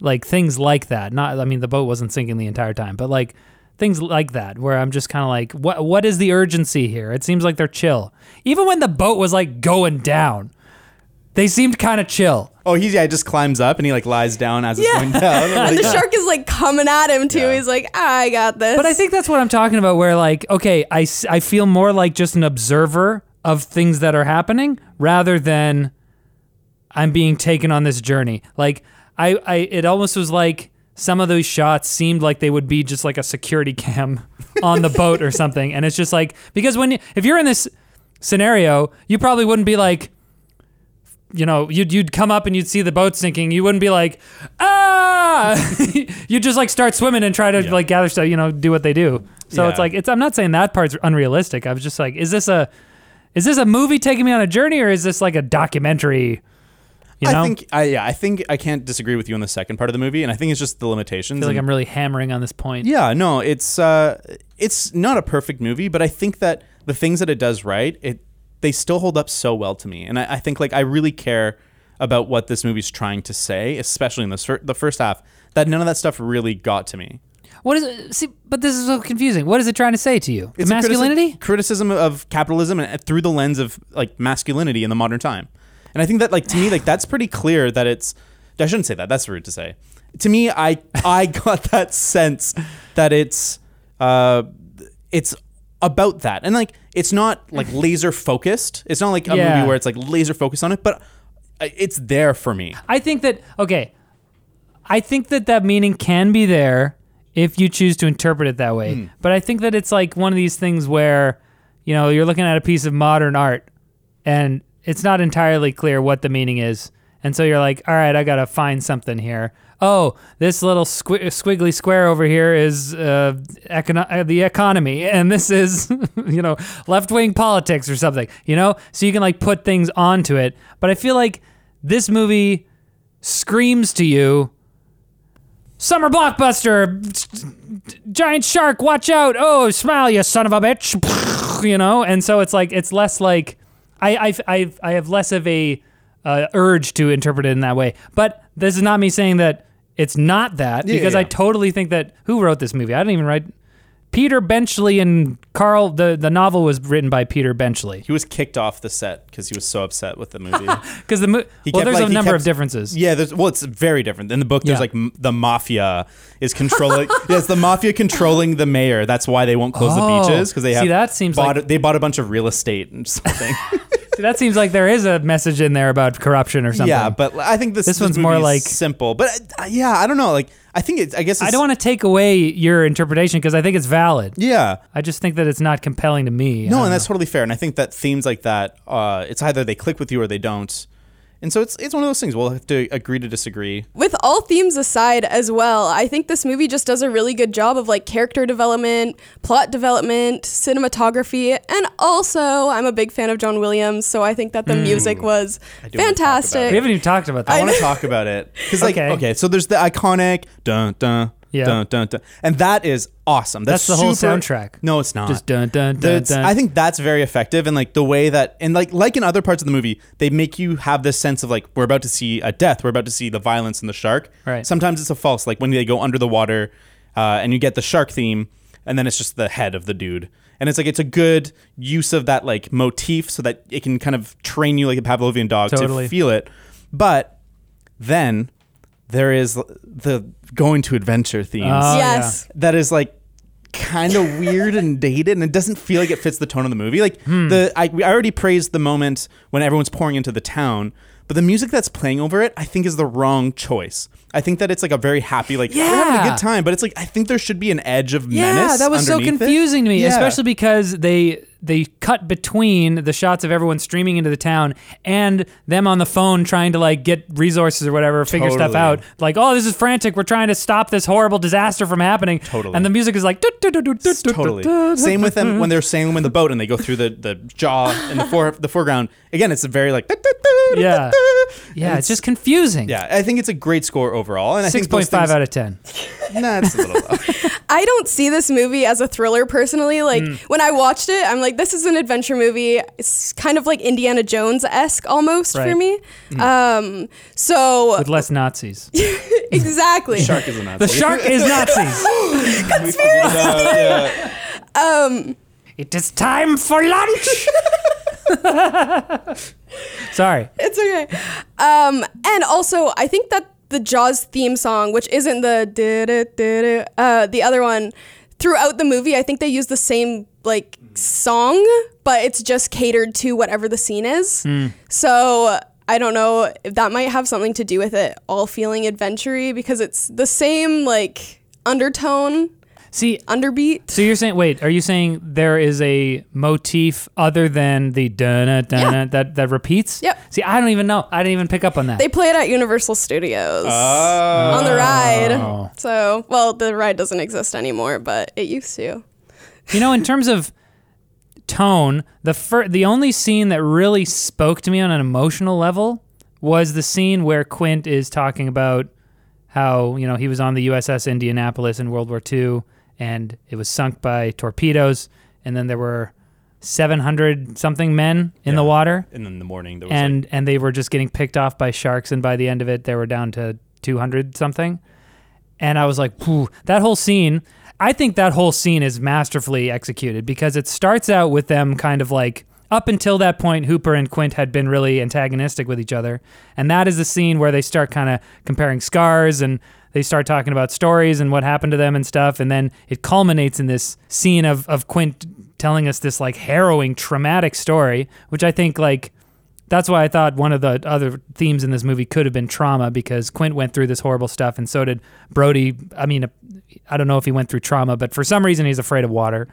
Like things like that. Not I mean the boat wasn't sinking the entire time, but like things like that where I'm just kind of like what what is the urgency here? It seems like they're chill. Even when the boat was like going down, they seemed kind of chill. Oh, he's yeah, just climbs up and he like lies down as it's Yeah. going down. and the shark is like coming at him too. Yeah. He's like, ah, I got this. But I think that's what I'm talking about. Where like, okay, I, s- I feel more like just an observer of things that are happening rather than I'm being taken on this journey. Like I, I it almost was like some of those shots seemed like they would be just like a security cam on the boat or something. And it's just like because when you, if you're in this scenario, you probably wouldn't be like you know, you'd you'd come up and you'd see the boat sinking. You wouldn't be like, ah! you'd just like start swimming and try to like gather stuff. You know, do what they do. So it's like it's. I'm not saying that part's unrealistic. I was just like, is this a, is this a movie taking me on a journey or is this like a documentary? You know, I think I yeah, I think I can't disagree with you on the second part of the movie, and I think it's just the limitations. I feel like I'm really hammering on this point. Yeah, no, it's uh, it's not a perfect movie, but I think that the things that it does right, it they still hold up so well to me, and I, I think like I really care about what this movie's trying to say, especially in the fir- the first half. That none of that stuff really got to me. What is it? See, but this is so confusing. What is it trying to say to you? It's masculinity? criticism of capitalism, and through the lens of like masculinity in the modern time. And I think that like to me like that's pretty clear that it's. I shouldn't say that. That's rude to say. To me, I I got that sense that it's uh it's about that, and like it's not like laser focused. It's not like a Yeah. movie where it's like laser focused on it, but uh, it's there for me. I think that okay. I think that that meaning can be there if you choose to interpret it that way. But I think that it's like one of these things where, you know, you're looking at a piece of modern art and it's not entirely clear what the meaning is. And so you're like, all right, I got to find something here. Oh, this little squi- squiggly square over here is uh, uh, the economy, and this is, you know, left wing politics or something, you know? So you can like put things onto it. But I feel like this movie screams to you summer blockbuster, giant shark, watch out. Oh, smile, you son of a bitch. You know? And so it's like, it's less like, I, I, I, I have less of a uh, urge to interpret it in that way. But this is not me saying that it's not that Yeah, because yeah. I totally think that who wrote this movie? I didn't even write. Peter Benchley and Carl. The the novel was written by Peter Benchley He was kicked off the set because he was so upset with the movie. because the movie, well, kept, there's like, a number kept- of differences. Yeah, there's well, it's very different. In the book, there's Yeah. like m- the mafia is controlling. yes, the mafia controlling the mayor. That's why they won't close Oh. the beaches because they have See, that seems bought, like- they bought a bunch of real estate and something. See, that seems like there is a message in there about corruption or something. yeah, but I think this This one's more like- simple. But uh, yeah, I don't know. Like I think it's. I guess it's, I don't want to take away your interpretation because I think it's valid. Yeah. I just think that it's not compelling to me. No, and that's totally fair. And I think that themes like that, uh, it's either they click with you or they don't. And so it's it's one of those things. We'll have to agree to disagree. with all themes aside as well i think this movie just does a really good job of like character development plot development cinematography and also i'm a big fan of john williams so i think that the hmm. music was I do wanna talk about fantastic we haven't even talked about that. I want to talk about it because, like, Okay. okay. so there's the iconic dun dun Yeah. dun dun dun, and that is awesome. That's, That's the whole super- soundtrack. No, it's not. Just dun dun dun That's- dun. I think that's very effective, and like the way that, and like like in other parts of the movie, they make you have this sense of like we're about to see a death, we're about to see the violence in the shark. Right. Sometimes it's a false, like when they go under the water, uh, and you get the shark theme, and then it's just the head of the dude. And it's like it's a good use of that like motif so that it can kind of train you like a Pavlovian dog Totally. to feel it. But then there is the going to adventure themes Oh, yes that is like kind of weird and dated and it doesn't feel like it fits the tone of the movie like Hmm. the I, I already praised the moment when everyone's pouring into the town but the music that's playing over it i think is the wrong choice i think that it's like a very happy like we're having a good time but it's like i think there should be an edge of Yeah, menace Yeah, that was so underneath it. confusing to me, Yeah. especially because they they cut between the shots of everyone streaming into the town and them on the phone trying to like get resources or whatever, figure stuff out. Like, oh, this is frantic. We're trying to stop this horrible disaster from happening. Totally. And the music is like totally same with them when they're sailing in the boat and they go through the, the jaw in the fore the foreground again it's a very like Yeah. Yeah, And it's just confusing. yeah i think it's a great score overall and i Six think those point five things- out of ten. nah it's a little low. I don't see this movie as a thriller personally. Like Hmm. when I watched it, I'm like, this is an adventure movie. It's kind of like Indiana Jones esque almost Right. for me. Um, so With less Nazis. exactly. shark is a Nazi. The shark is Nazis. We figured it out, yeah. Um, it is time for lunch. Sorry. It's okay. Um, and also, I think that the Jaws theme song, which isn't the uh, the other one, throughout the movie, I think they use the same like song, but it's just catered to whatever the scene is. Hmm. So I don't know if that might have something to do with it all feeling adventure because it's the same like undertone, See, underbeat. So you're saying, wait, are you saying there is a motif other than the dun dun Yeah. that that repeats? Yep. See, I don't even know. I didn't even pick up on that. They play it at Universal Studios. Oh. on the Oh. ride. So, well, the ride doesn't exist anymore, but it used to. you know, in terms of tone, the fir- the only scene that really spoke to me on an emotional level was the scene where Quint is talking about how you know he was on the USS Indianapolis in World War II and it was sunk by torpedoes, and then there were 700 something men in the water. And in the morning, there was and and they were just getting picked off by sharks and by the end of it they were down to 200 something and i was like that whole scene i think that whole scene is masterfully executed because it starts out with them kind of like up until that point hooper and quint had been really antagonistic with each other. And that is the scene where they start kind of comparing scars and they start talking about stories and what happened to them and stuff. And then it culminates in this scene of, of quint telling us this like harrowing traumatic story which i think like that's why I thought one of the other themes in this movie could have been trauma because Quint went through this horrible stuff and so did Brody. I mean, I don't know if he went through trauma, but for some reason he's afraid of water.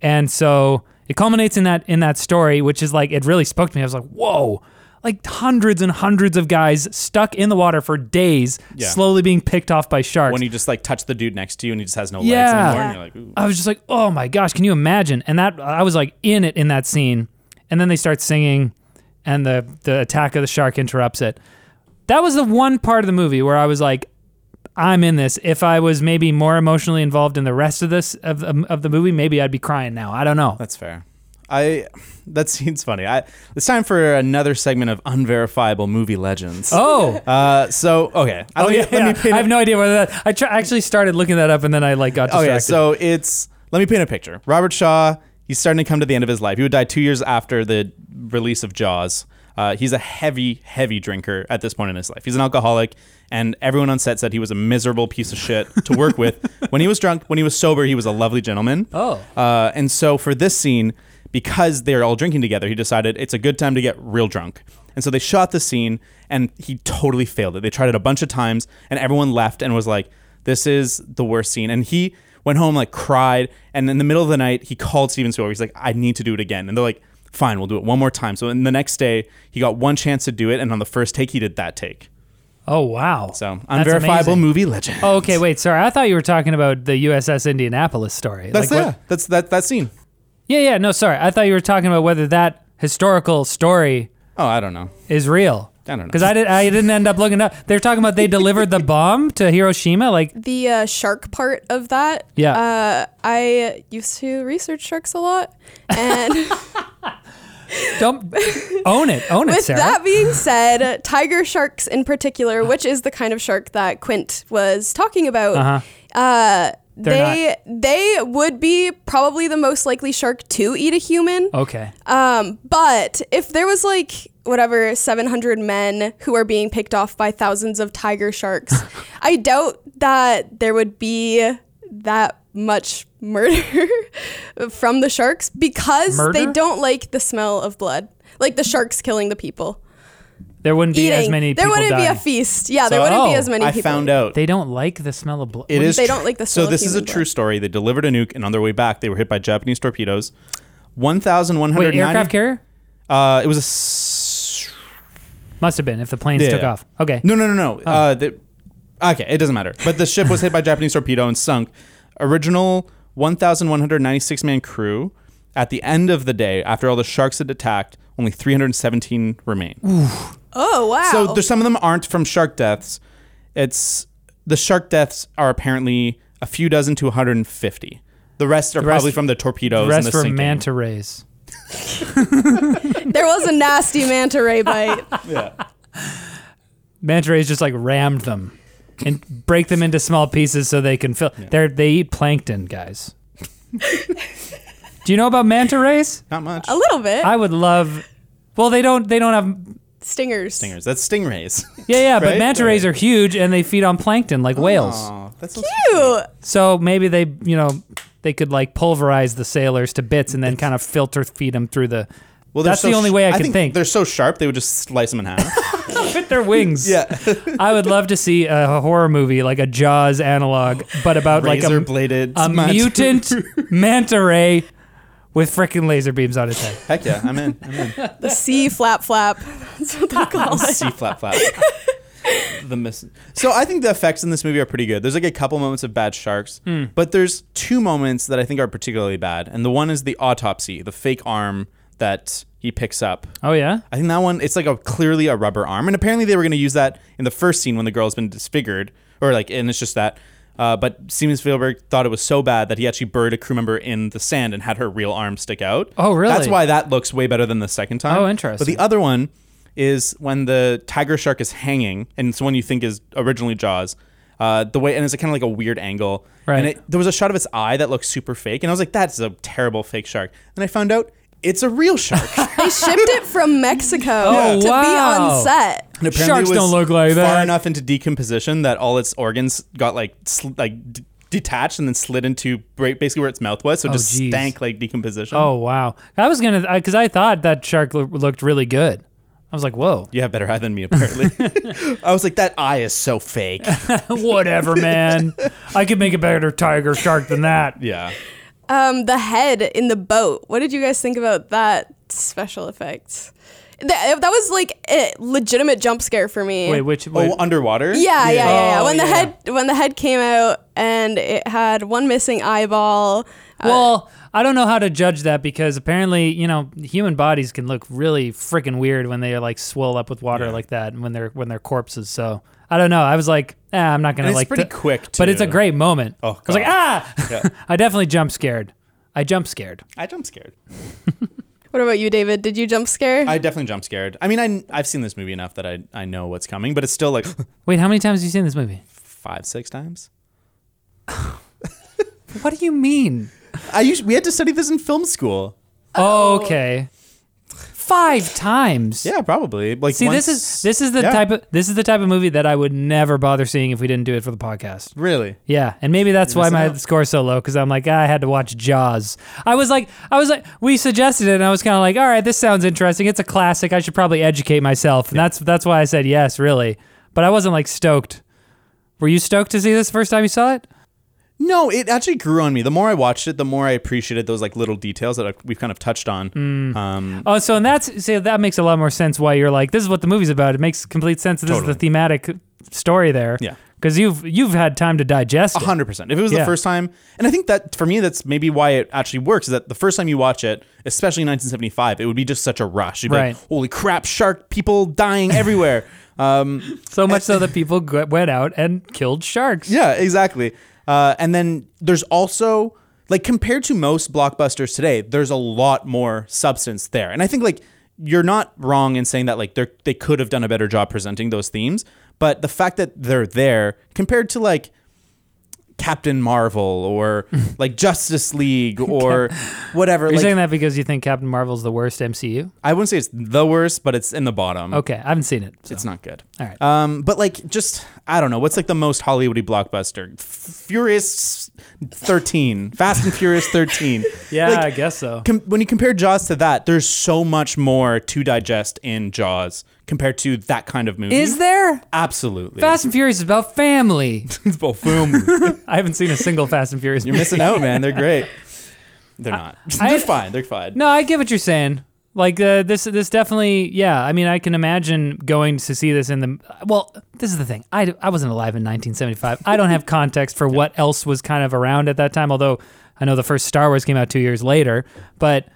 And so it culminates in that in that story, which is like it really spoke to me. I was like, "Whoa." like hundreds and hundreds of guys stuck in the water for days, Yeah. slowly being picked off by sharks. when you just like touch the dude next to you and he just has no legs Yeah. anymore, and you're like, Ooh. I was just like, oh my gosh, can you imagine? And that I was like in it in that scene, and then they start singing, and the the attack of the shark interrupts it. That was the one part of the movie where I was like, I'm in this. If I was maybe more emotionally involved in the rest of this of of the movie, maybe I'd be crying now. I don't know. That's fair. I that seems funny. I it's time for another segment of unverifiable movie legends. Oh. Uh, so okay, Oh let yeah, me yeah. I a- have no idea whether that. I actually started looking that up and then I like got distracted. Okay, so it's let me paint a picture. Robert Shaw, he's starting to come to the end of his life. He would die two years after the release of Jaws. Uh, he's a heavy, heavy drinker at this point in his life. He's an alcoholic, and everyone on set said he was a miserable piece of shit to work with. when he was drunk, when he was sober, he was a lovely gentleman. Oh. Uh, and so for this scene, because they're all drinking together, he decided it's a good time to get real drunk. And so they shot the scene, and he totally failed it. They tried it a bunch of times, and everyone left and was like, "This is the worst scene." And he went home like cried, and in the middle of the night, he called Steven Spielberg. He's like, "I need to do it again." And they're like, "Fine, we'll do it one more time." So in the next day, he got one chance to do it, and on the first take, he did that take. oh wow. So unverifiable movie legend. Oh, okay, wait, sorry. I thought you were talking about the USS Indianapolis story. that's Like, yeah, what- that's that that scene. Yeah, yeah, no, sorry. I thought you were talking about whether that historical story Oh, I don't know. is real. I don't know. Because I, did, I didn't end up looking up. They're talking about they delivered the bomb to Hiroshima. Like, The uh, shark part of that. Yeah. Uh, I used to research sharks a lot, and don't own it. Own it, with Sarah. that being said, tiger sharks in particular, which is the kind of shark that Quint was talking about, Uh-huh. uh, They're they they would be probably the most likely shark to eat a human. okay. Um, but if there was like whatever 700 men who are being picked off by thousands of tiger sharks, I doubt that there would be that much murder from the sharks because they don't like the smell of blood. Like the sharks killing the people. There wouldn't be Eating. as many there wouldn't be a feast. Yeah, there wouldn't be Oh, as many I people. found out They don't like the smell of blood. It is. They tr- don't like the So smell of this is a human true story. They delivered a nuke, and on their way back, they were hit by Japanese torpedoes. One thousand one Wait, aircraft carrier? Uh, it was a. S- Must have been if the planes Yeah. took off. Okay. no, no, no, no. Uh, the, okay, it doesn't matter. But the ship was hit by Japanese torpedo and sunk. Original one thousand one hundred ninety-six man crew. At the end of the day, after all the sharks had attacked, only 317 remain. Oh wow. So there's some of them aren't from shark deaths. It's the shark deaths are apparently a few dozen to 150. The rest are The rest- probably from the torpedoes The and rest the were sinking. manta rays. there was a nasty manta ray bite. Yeah. Manta rays just like rammed them and break them into small pieces so they can fill. They're they eat plankton, guys. Do you know about manta rays? Not much. a little bit. I would love. Well, they don't. They don't have. Stingers. Stingers. That's stingrays. Yeah, yeah. But Right? manta rays are huge and they feed on plankton like oh, whales. Oh, that's so Cute. So maybe they, you know, they could like pulverize the sailors to bits and then kind of filter feed them through the. Well, That's so the only way I can think. They're so sharp they would just slice them in half. Fit their wings. yeah, I would love to see a horror movie like a Jaws analog, but about like razor a, bladed. a manta- mutant manta ray with freaking laser beams on his head. Heck yeah, I'm in. I'm in. The sea flap flap. That's what they call it. C flap flap. the miss. So I think the effects in this movie are pretty good. There's like a couple moments of bad sharks, Hmm. but there's two moments that I think are particularly bad, and the one is the autopsy, the fake arm that he picks up. Oh yeah. I think that one it's like a clearly a rubber arm, and apparently they were going to use that in the first scene when the girl's been disfigured, or like, and it's just that. Uh, but Steven Spielberg thought it was so bad that he actually buried a crew member in the sand and had her real arm stick out. Oh, really? That's why that looks way better than the second time. Oh, interesting. But the other one is when the tiger shark is hanging, and it's the one you think is originally Jaws. Uh, the way and it's kind of like a weird angle, Right. And it, there was a shot of its eye that looked super fake, and I was like, "That's a terrible fake shark." And I found out it's a real shark. They shipped it from Mexico Oh, to be on set. And apparently Sharks it was don't look like that. far enough into decomposition that all its organs got like sl- like d- detached and then slid into basically where its mouth was, so it Oh, just geez. stank like decomposition. Oh wow. I was gonna because I thought that shark loo- looked really good. I was like, whoa. you have better eye than me apparently. I was like, that eye is so fake. Whatever, man. I could make a better tiger shark than that. yeah. Um, the head in the boat. What did you guys think about that special effect? That, that was like a legitimate jump scare for me. Wait, which? Wait, Oh, underwater. Yeah, yeah, yeah, yeah. Oh, When the yeah. head when the head came out and it had one missing eyeball. Well, I don't know how to judge that because apparently, you know, human bodies can look really freaking weird when they are like swell up with water Yeah. like that and when they're when they're corpses. So I don't know. I was like, eh, I'm not gonna And it's like. pretty th- quick, but it's a too. great moment. Oh, I was like, ah! Yeah. I definitely jump scared. I jump scared. I jump scared. What about you, David? Did you jump scare? I definitely jump scared. I mean, I I've seen this movie enough that I I know what's coming, but it's still like Wait, how many times have you seen this movie? five six times. What do you mean? I used, we had to study this in film school. Oh, okay. Five times. Yeah, probably. Like See, this is this is the yeah. type of this is the type of movie that I would never bother seeing if we didn't do it for the podcast. really. Yeah, and maybe that's why my out. score's so low because I'm like ah, I had to watch Jaws. I was like, I was like, we suggested it, and I was kind of like, all right, this sounds interesting. It's a classic. I should probably educate myself, and that's that's why I said yes, really. But I wasn't like stoked. Were you stoked to see this the first time you saw it? No, it actually grew on me. The more I watched it, the more I appreciated those like little details that I, we've kind of touched on. Mm. Um, Oh, so and that's see that makes a lot more sense. Why you're like, this is what the movie's about. It makes complete sense. This is the thematic story there. Yeah. because you've you've had time to digest it. hundred percent. If it was Yeah. the first time, and I think that for me, that's maybe why it actually works. Is that the first time you watch it, especially in 1975, it would be just such a rush. You'd be Right. like, "Holy crap! Shark! People dying everywhere!" um, So much so that people went out and killed sharks. yeah, exactly. Uh, and then there's also like compared to most blockbusters today, there's a lot more substance there. And I think like you're not wrong in saying that like they they could have done a better job presenting those themes, but the fact that they're there compared to like Captain Marvel or like Justice League or whatever. You're like, saying that because you think Captain Marvel's the worst MCU? I wouldn't say it's the worst, but it's in the bottom. Okay, I haven't seen it. so. It's not good. All right. Um, but like, just I don't know. What's like the most Hollywoody blockbuster? F- Furious thirteen, Fast and Furious thirteen. yeah, Like, I guess so. com- when you compare Jaws to that, there's so much more to digest in Jaws compared to that kind of movie. Is there? absolutely Fast and Furious is about family. It's both film. I haven't seen a single Fast and Furious You're movie. missing out, man. They're great. They're not. I- They're fine. They're fine. No, I get what you're saying. Like uh, this, this definitely, yeah. I mean, I can imagine going to see this in the. Well, this is the thing. I, I wasn't alive in 1975. I don't have context for what else was kind of around at that time. Although I know the first Star Wars came out two years later, but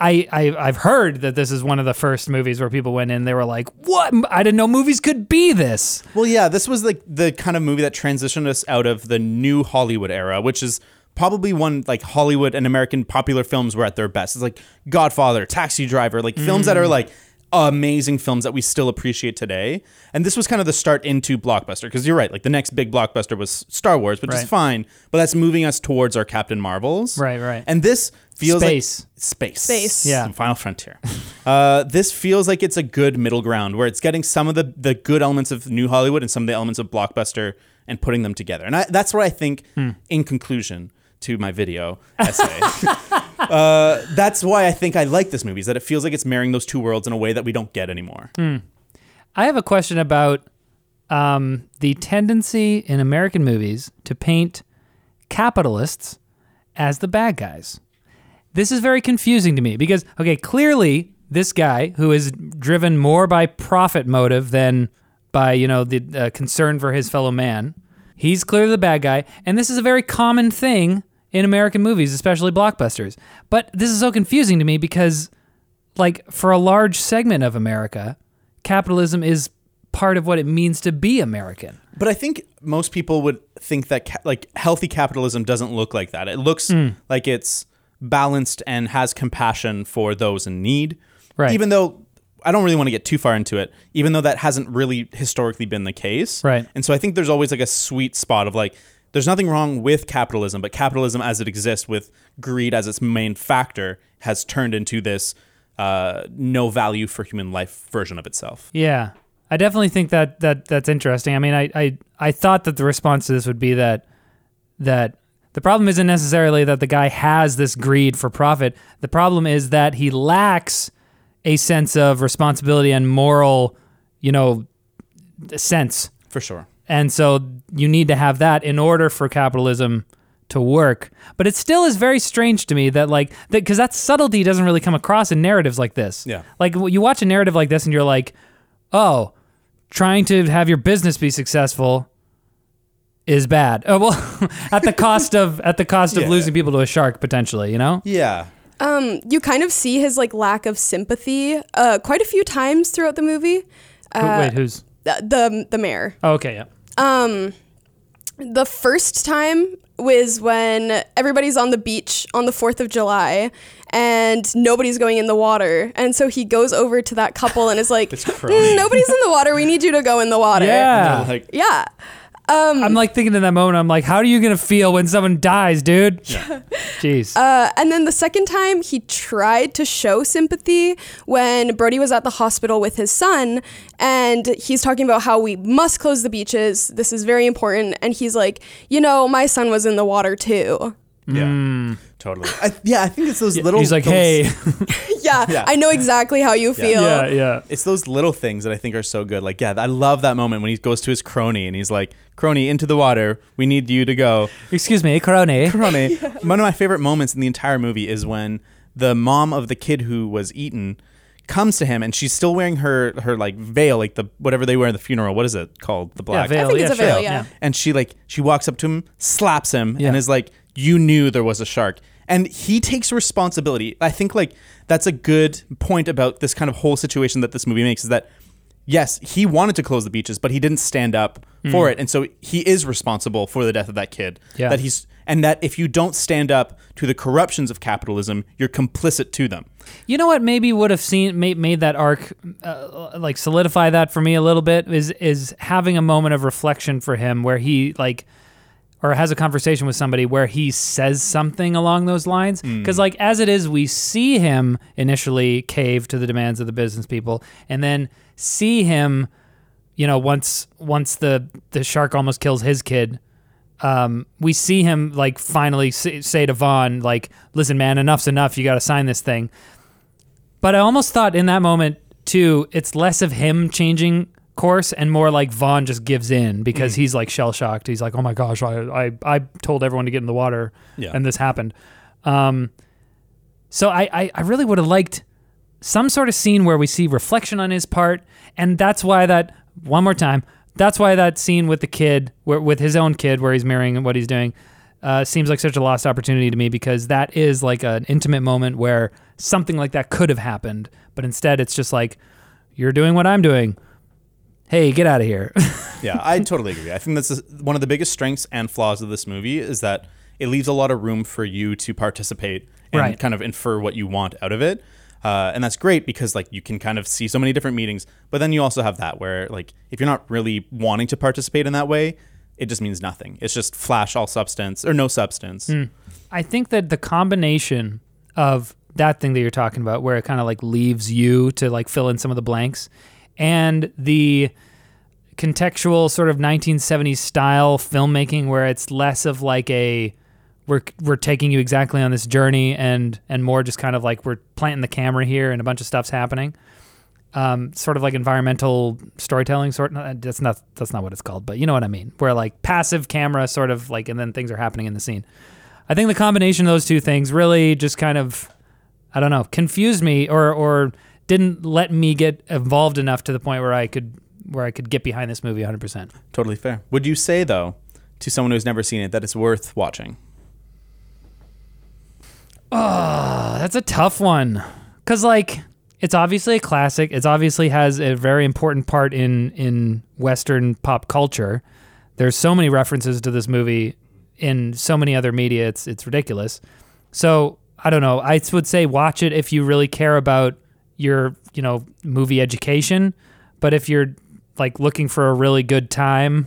I, I I've heard that this is one of the first movies where people went in. They were like, "What? I didn't know movies could be this." Well, yeah, this was like the kind of movie that transitioned us out of the new Hollywood era, which is probably one like Hollywood and American popular films were at their best. It's like Godfather, Taxi Driver, like films that are Mm. like amazing films that we still appreciate today. And this was kind of the start into blockbuster because you're right, like the next big blockbuster was Star Wars, which Right. is fine, but that's moving us towards our Captain Marvels. Right, right. And this feels Space. like space. Space. Yeah. Final Frontier. uh, this feels like it's a good middle ground where it's getting some of the, the good elements of New Hollywood and some of the elements of Blockbuster and putting them together. And I, that's where I think, Hmm. in conclusion to my video essay, uh, that's why I think I like this movie, is that it feels like it's marrying those two worlds in a way that we don't get anymore. Hmm. I have a question about um, the tendency in American movies to paint capitalists as the bad guys. This is very confusing to me because, okay, clearly this guy who is driven more by profit motive than by, you know, the uh, concern for his fellow man, he's clearly the bad guy. And this is a very common thing in American movies, especially blockbusters. But this is so confusing to me because like for a large segment of America, capitalism is part of what it means to be American. But I think most people would think that ca- like healthy capitalism doesn't look like that. It looks Hmm. like it's balanced and has compassion for those in need. Right. Even though I don't really want to get too far into it, even though that hasn't really historically been the case. Right. And so I think there's always like a sweet spot of like there's nothing wrong with capitalism, but capitalism as it exists with greed as its main factor has turned into this uh, no value for human life version of itself. Yeah. I definitely think that, that that's interesting. I mean, I, I, I thought that the response to this would be that that the problem isn't necessarily that the guy has this greed for profit. The problem is that he lacks a sense of responsibility and moral, you know, sense. For sure. And so you need to have that in order for capitalism to work. But it still is very strange to me that like that because that subtlety doesn't really come across in narratives like this. Yeah. Like you watch a narrative like this and you're like, oh, trying to have your business be successful is bad. Oh well, at the cost of at the cost of losing people to a shark potentially. You know. Yeah. Um, you kind of see his like lack of sympathy uh, quite a few times throughout the movie. Who- Wait, who's? The the, the mayor. Oh, okay, yeah. Um, the first time was when everybody's on the beach on the 4th of July and nobody's going in the water. And so he goes over to that couple and is like, "Mm, nobody's in the water. We need you to go in the water. Yeah. Like, Yeah. Um, I'm like thinking in that moment, I'm like, how are you gonna feel when someone dies, dude? Jeez. Uh, and then the second time, he tried to show sympathy when Brody was at the hospital with his son, and he's talking about how we must close the beaches. This is very important. And he's like, you know, my son was in the water too. Yeah. Mm. Totally. I, yeah, I think it's those little. He's like, those- hey. Yeah, Yeah. I know exactly how you feel. yeah, yeah. It's those little things that I think are so good. Like, yeah, I love that moment when he goes to his crony and he's like, "Crony, into the water. We need you to go." Excuse me, Crony. Crony. One of my favorite moments in the entire movie is when the mom of the kid who was eaten comes to him and she's still wearing her her like veil, like the whatever they wear in the funeral. What is it called? The black. veil. I think it's yeah, a veil, sure, yeah. And she like she walks up to him, slaps him, Yeah. and is like, "You knew there was a shark." And he takes responsibility. I think like that's a good point about this kind of whole situation that this movie makes is that yes, he wanted to close the beaches, but he didn't stand up for it, and so he is responsible for the death of that kid. Yeah. That he's and that if you don't stand up to the corruptions of capitalism, you're complicit to them. You know what? Maybe would have seen made, made that arc uh, like solidify that for me a little bit is is having a moment of reflection for him where he like or has a conversation with somebody where he says something along those lines because like as it is we see him initially cave to the demands of the business people and then see him you know once once the the shark almost kills his kid um, we see him like finally say, say to Vaughn, like, listen, man, enough's enough. You got to sign this thing. But I almost thought in that moment, too, it's less of him changing course and more like Vaughn just gives in because he's like shell shocked. He's like, oh my gosh, I, I, I told everyone to get in the water Yeah. and this happened. Um, so I, I, I really would have liked some sort of scene where we see reflection on his part. And that's why that, one more time, that's why that scene with the kid, where, with his own kid, where he's mirroring what he's doing, uh, seems like such a lost opportunity to me because that is like an intimate moment where something like that could have happened. But instead, it's just like, you're doing what I'm doing. Hey, get out of here. yeah, I totally agree. I think that's one of the biggest strengths and flaws of this movie is that it leaves a lot of room for you to participate and Right. kind of infer what you want out of it. Uh, and that's great because like you can kind of see so many different meetings, but then you also have that where like if you're not really wanting to participate in that way, it just means nothing. It's just flash all substance or no substance. I think that the combination of that thing that you're talking about, where it kind of like leaves you to like fill in some of the blanks, and the contextual sort of 1970s style filmmaking, where it's less of like a we're we're taking you exactly on this journey, and and more just kind of like we're planting the camera here, and a bunch of stuff's happening. Um, sort of like environmental storytelling, sort. uh, That's not that's not what it's called, but you know what I mean. Where like passive camera, sort of like, and then things are happening in the scene. I think the combination of those two things really just kind of, I don't know, confused me or or didn't let me get involved enough to the point where I could where I could get behind this movie 100%. Totally fair. Would you say though, to someone who's never seen it, that it's worth watching? Oh, that's a tough one. Cuz like it's obviously a classic. It's obviously has a very important part in in western pop culture. There's so many references to this movie in so many other media. It's it's ridiculous. So, I don't know. I would say watch it if you really care about your, you know, movie education, but if you're like looking for a really good time,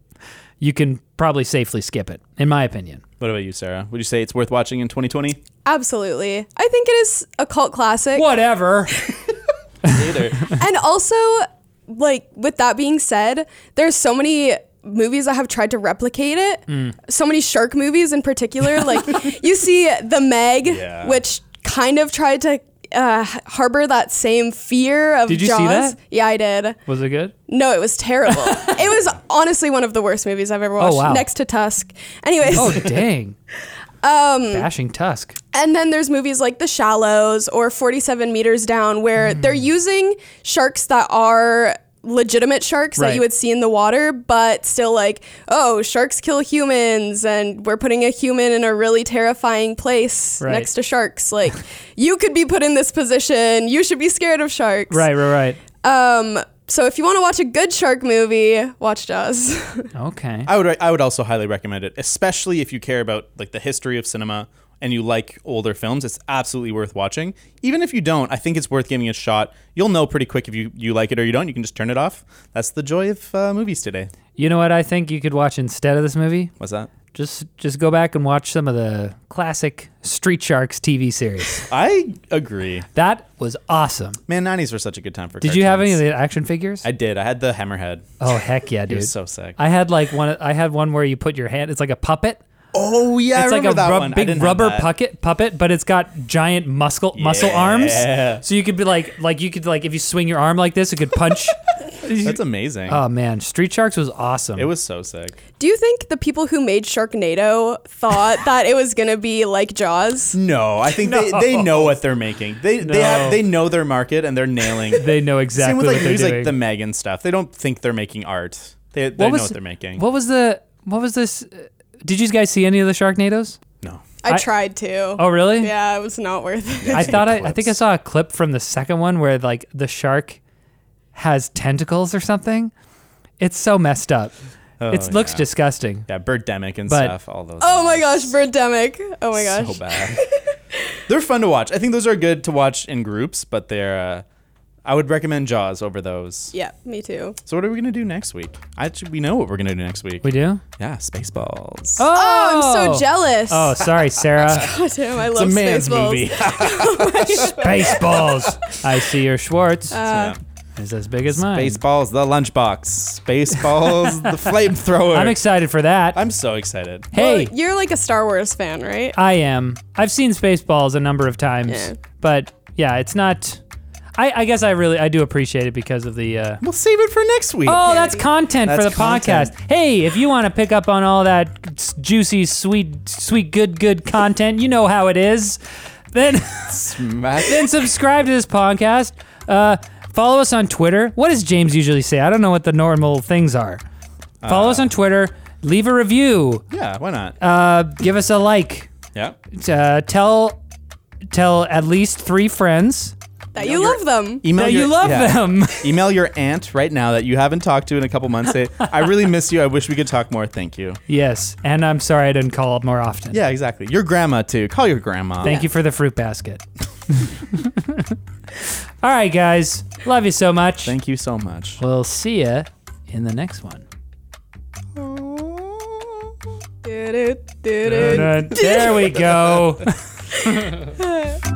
you can probably safely skip it in my opinion. What about you, Sarah? Would you say it's worth watching in 2020? Absolutely. I think it is a cult classic. Whatever. Either. and also like with that being said there's so many movies that have tried to replicate it mm. so many shark movies in particular like you see the meg Yeah. which kind of tried to uh, harbor that same fear of Did you see that? Yeah, I did. Was it good? No, it was terrible. it was honestly one of the worst movies I've ever watched, Oh, wow. next to Tusk. Anyways, Oh, dang. um, Bashing Tusk. and then there's movies like The Shallows or 47 Meters Down where Hmm. they're using sharks that are legitimate sharks Right. that you would see in the water, but still like, oh, sharks kill humans and we're putting a human in a really terrifying place Right. next to sharks. Like, you could be put in this position. You should be scared of sharks. Right, right, right. Um, so if you want to watch a good shark movie, watch Jaws. Okay. I would I would also highly recommend it, especially if you care about like the history of cinema and you like older films. It's absolutely worth watching. Even if you don't, I think it's worth giving it a shot. You'll know pretty quick if you, you like it or you don't. You can just turn it off. That's the joy of uh, movies today. You know what I think you could watch instead of this movie? What's that? Just just go back and watch some of the classic Street Sharks TV series. I agree. That was awesome. Man, 90s were such a good time for Did you have any of the action figures? I did. I had the Hammerhead. oh heck yeah, It dude. was so sick. I had like one. I had one where you put your hand. It's like a puppet. Oh yeah, it's I like a remember that rub- one. I big didn't have rubber puppet puppet, but it's got giant muscle muscle arms. Yeah. So you could be like like you could like if you swing your arm like this, it could punch. That's amazing. oh man, Street Sharks was awesome. it was so sick. Do you think the people who made Sharknado thought that it was going to be like Jaws? No, I think they, they know what they're making. They they have they know their market and they're nailing. They know exactly Same with what like they're movies doing. like the Megan stuff. They don't think they're making art. They, they what know was what they're making. What was the what was this? uh, Did you guys see any of the Sharknadoes? No. I, I- tried to. Oh really? Yeah, it was not worth it. I thought I, I think I saw a clip from the second one where like the shark has tentacles or something. It's so messed up. Oh, it looks yeah. disgusting. Yeah, Birdemic and But- stuff. All those. Oh my movies. gosh, Birdemic. Oh my gosh. So bad. they're fun to watch. I think those are good to watch in groups, but they're. Uh, I would recommend Jaws over those. Yeah, me too. So what are we gonna do next week? I Actually, we know what we're gonna do next week. We do? Yeah, Spaceballs. Oh, Oh, I'm so jealous. Oh, sorry, Sarah. God damn, I it's love a man's Spaceballs. movie. Spaceballs. I see your Schwartz. Uh, is as big as mine. Spaceballs, the lunchbox. Spaceballs, the flamethrower. I'm excited for that. I'm so excited. hey, well, you're like a Star Wars fan, right? I am. I've seen Spaceballs a number of times, Yeah. but yeah, it's not. I, I guess I really I do appreciate it because of the. Uh, We'll save it for next week. Oh, that's content for the content. podcast. Hey, if you want to pick up on all that s- juicy, sweet, sweet, good, good content, you know how it is. Then, Smack. then subscribe to this podcast. Uh, follow us on Twitter. What does James usually say? I don't know what the normal things are. Follow us on Twitter. Leave a review. Yeah, why not? Uh, give us a like. yeah. Uh, tell tell at least three friends that you love them. Email that your- you love them. Email your aunt right now that you haven't talked to in a couple months. Say, I really miss you. I wish we could talk more. Thank you. yes, and I'm sorry I didn't call up more often. Yeah, exactly. Your grandma too. Call your grandma. Thank you for the fruit basket. All right, guys. Love you so much. Thank you so much. We'll see you in the next one. Do-do, do-do. there we go.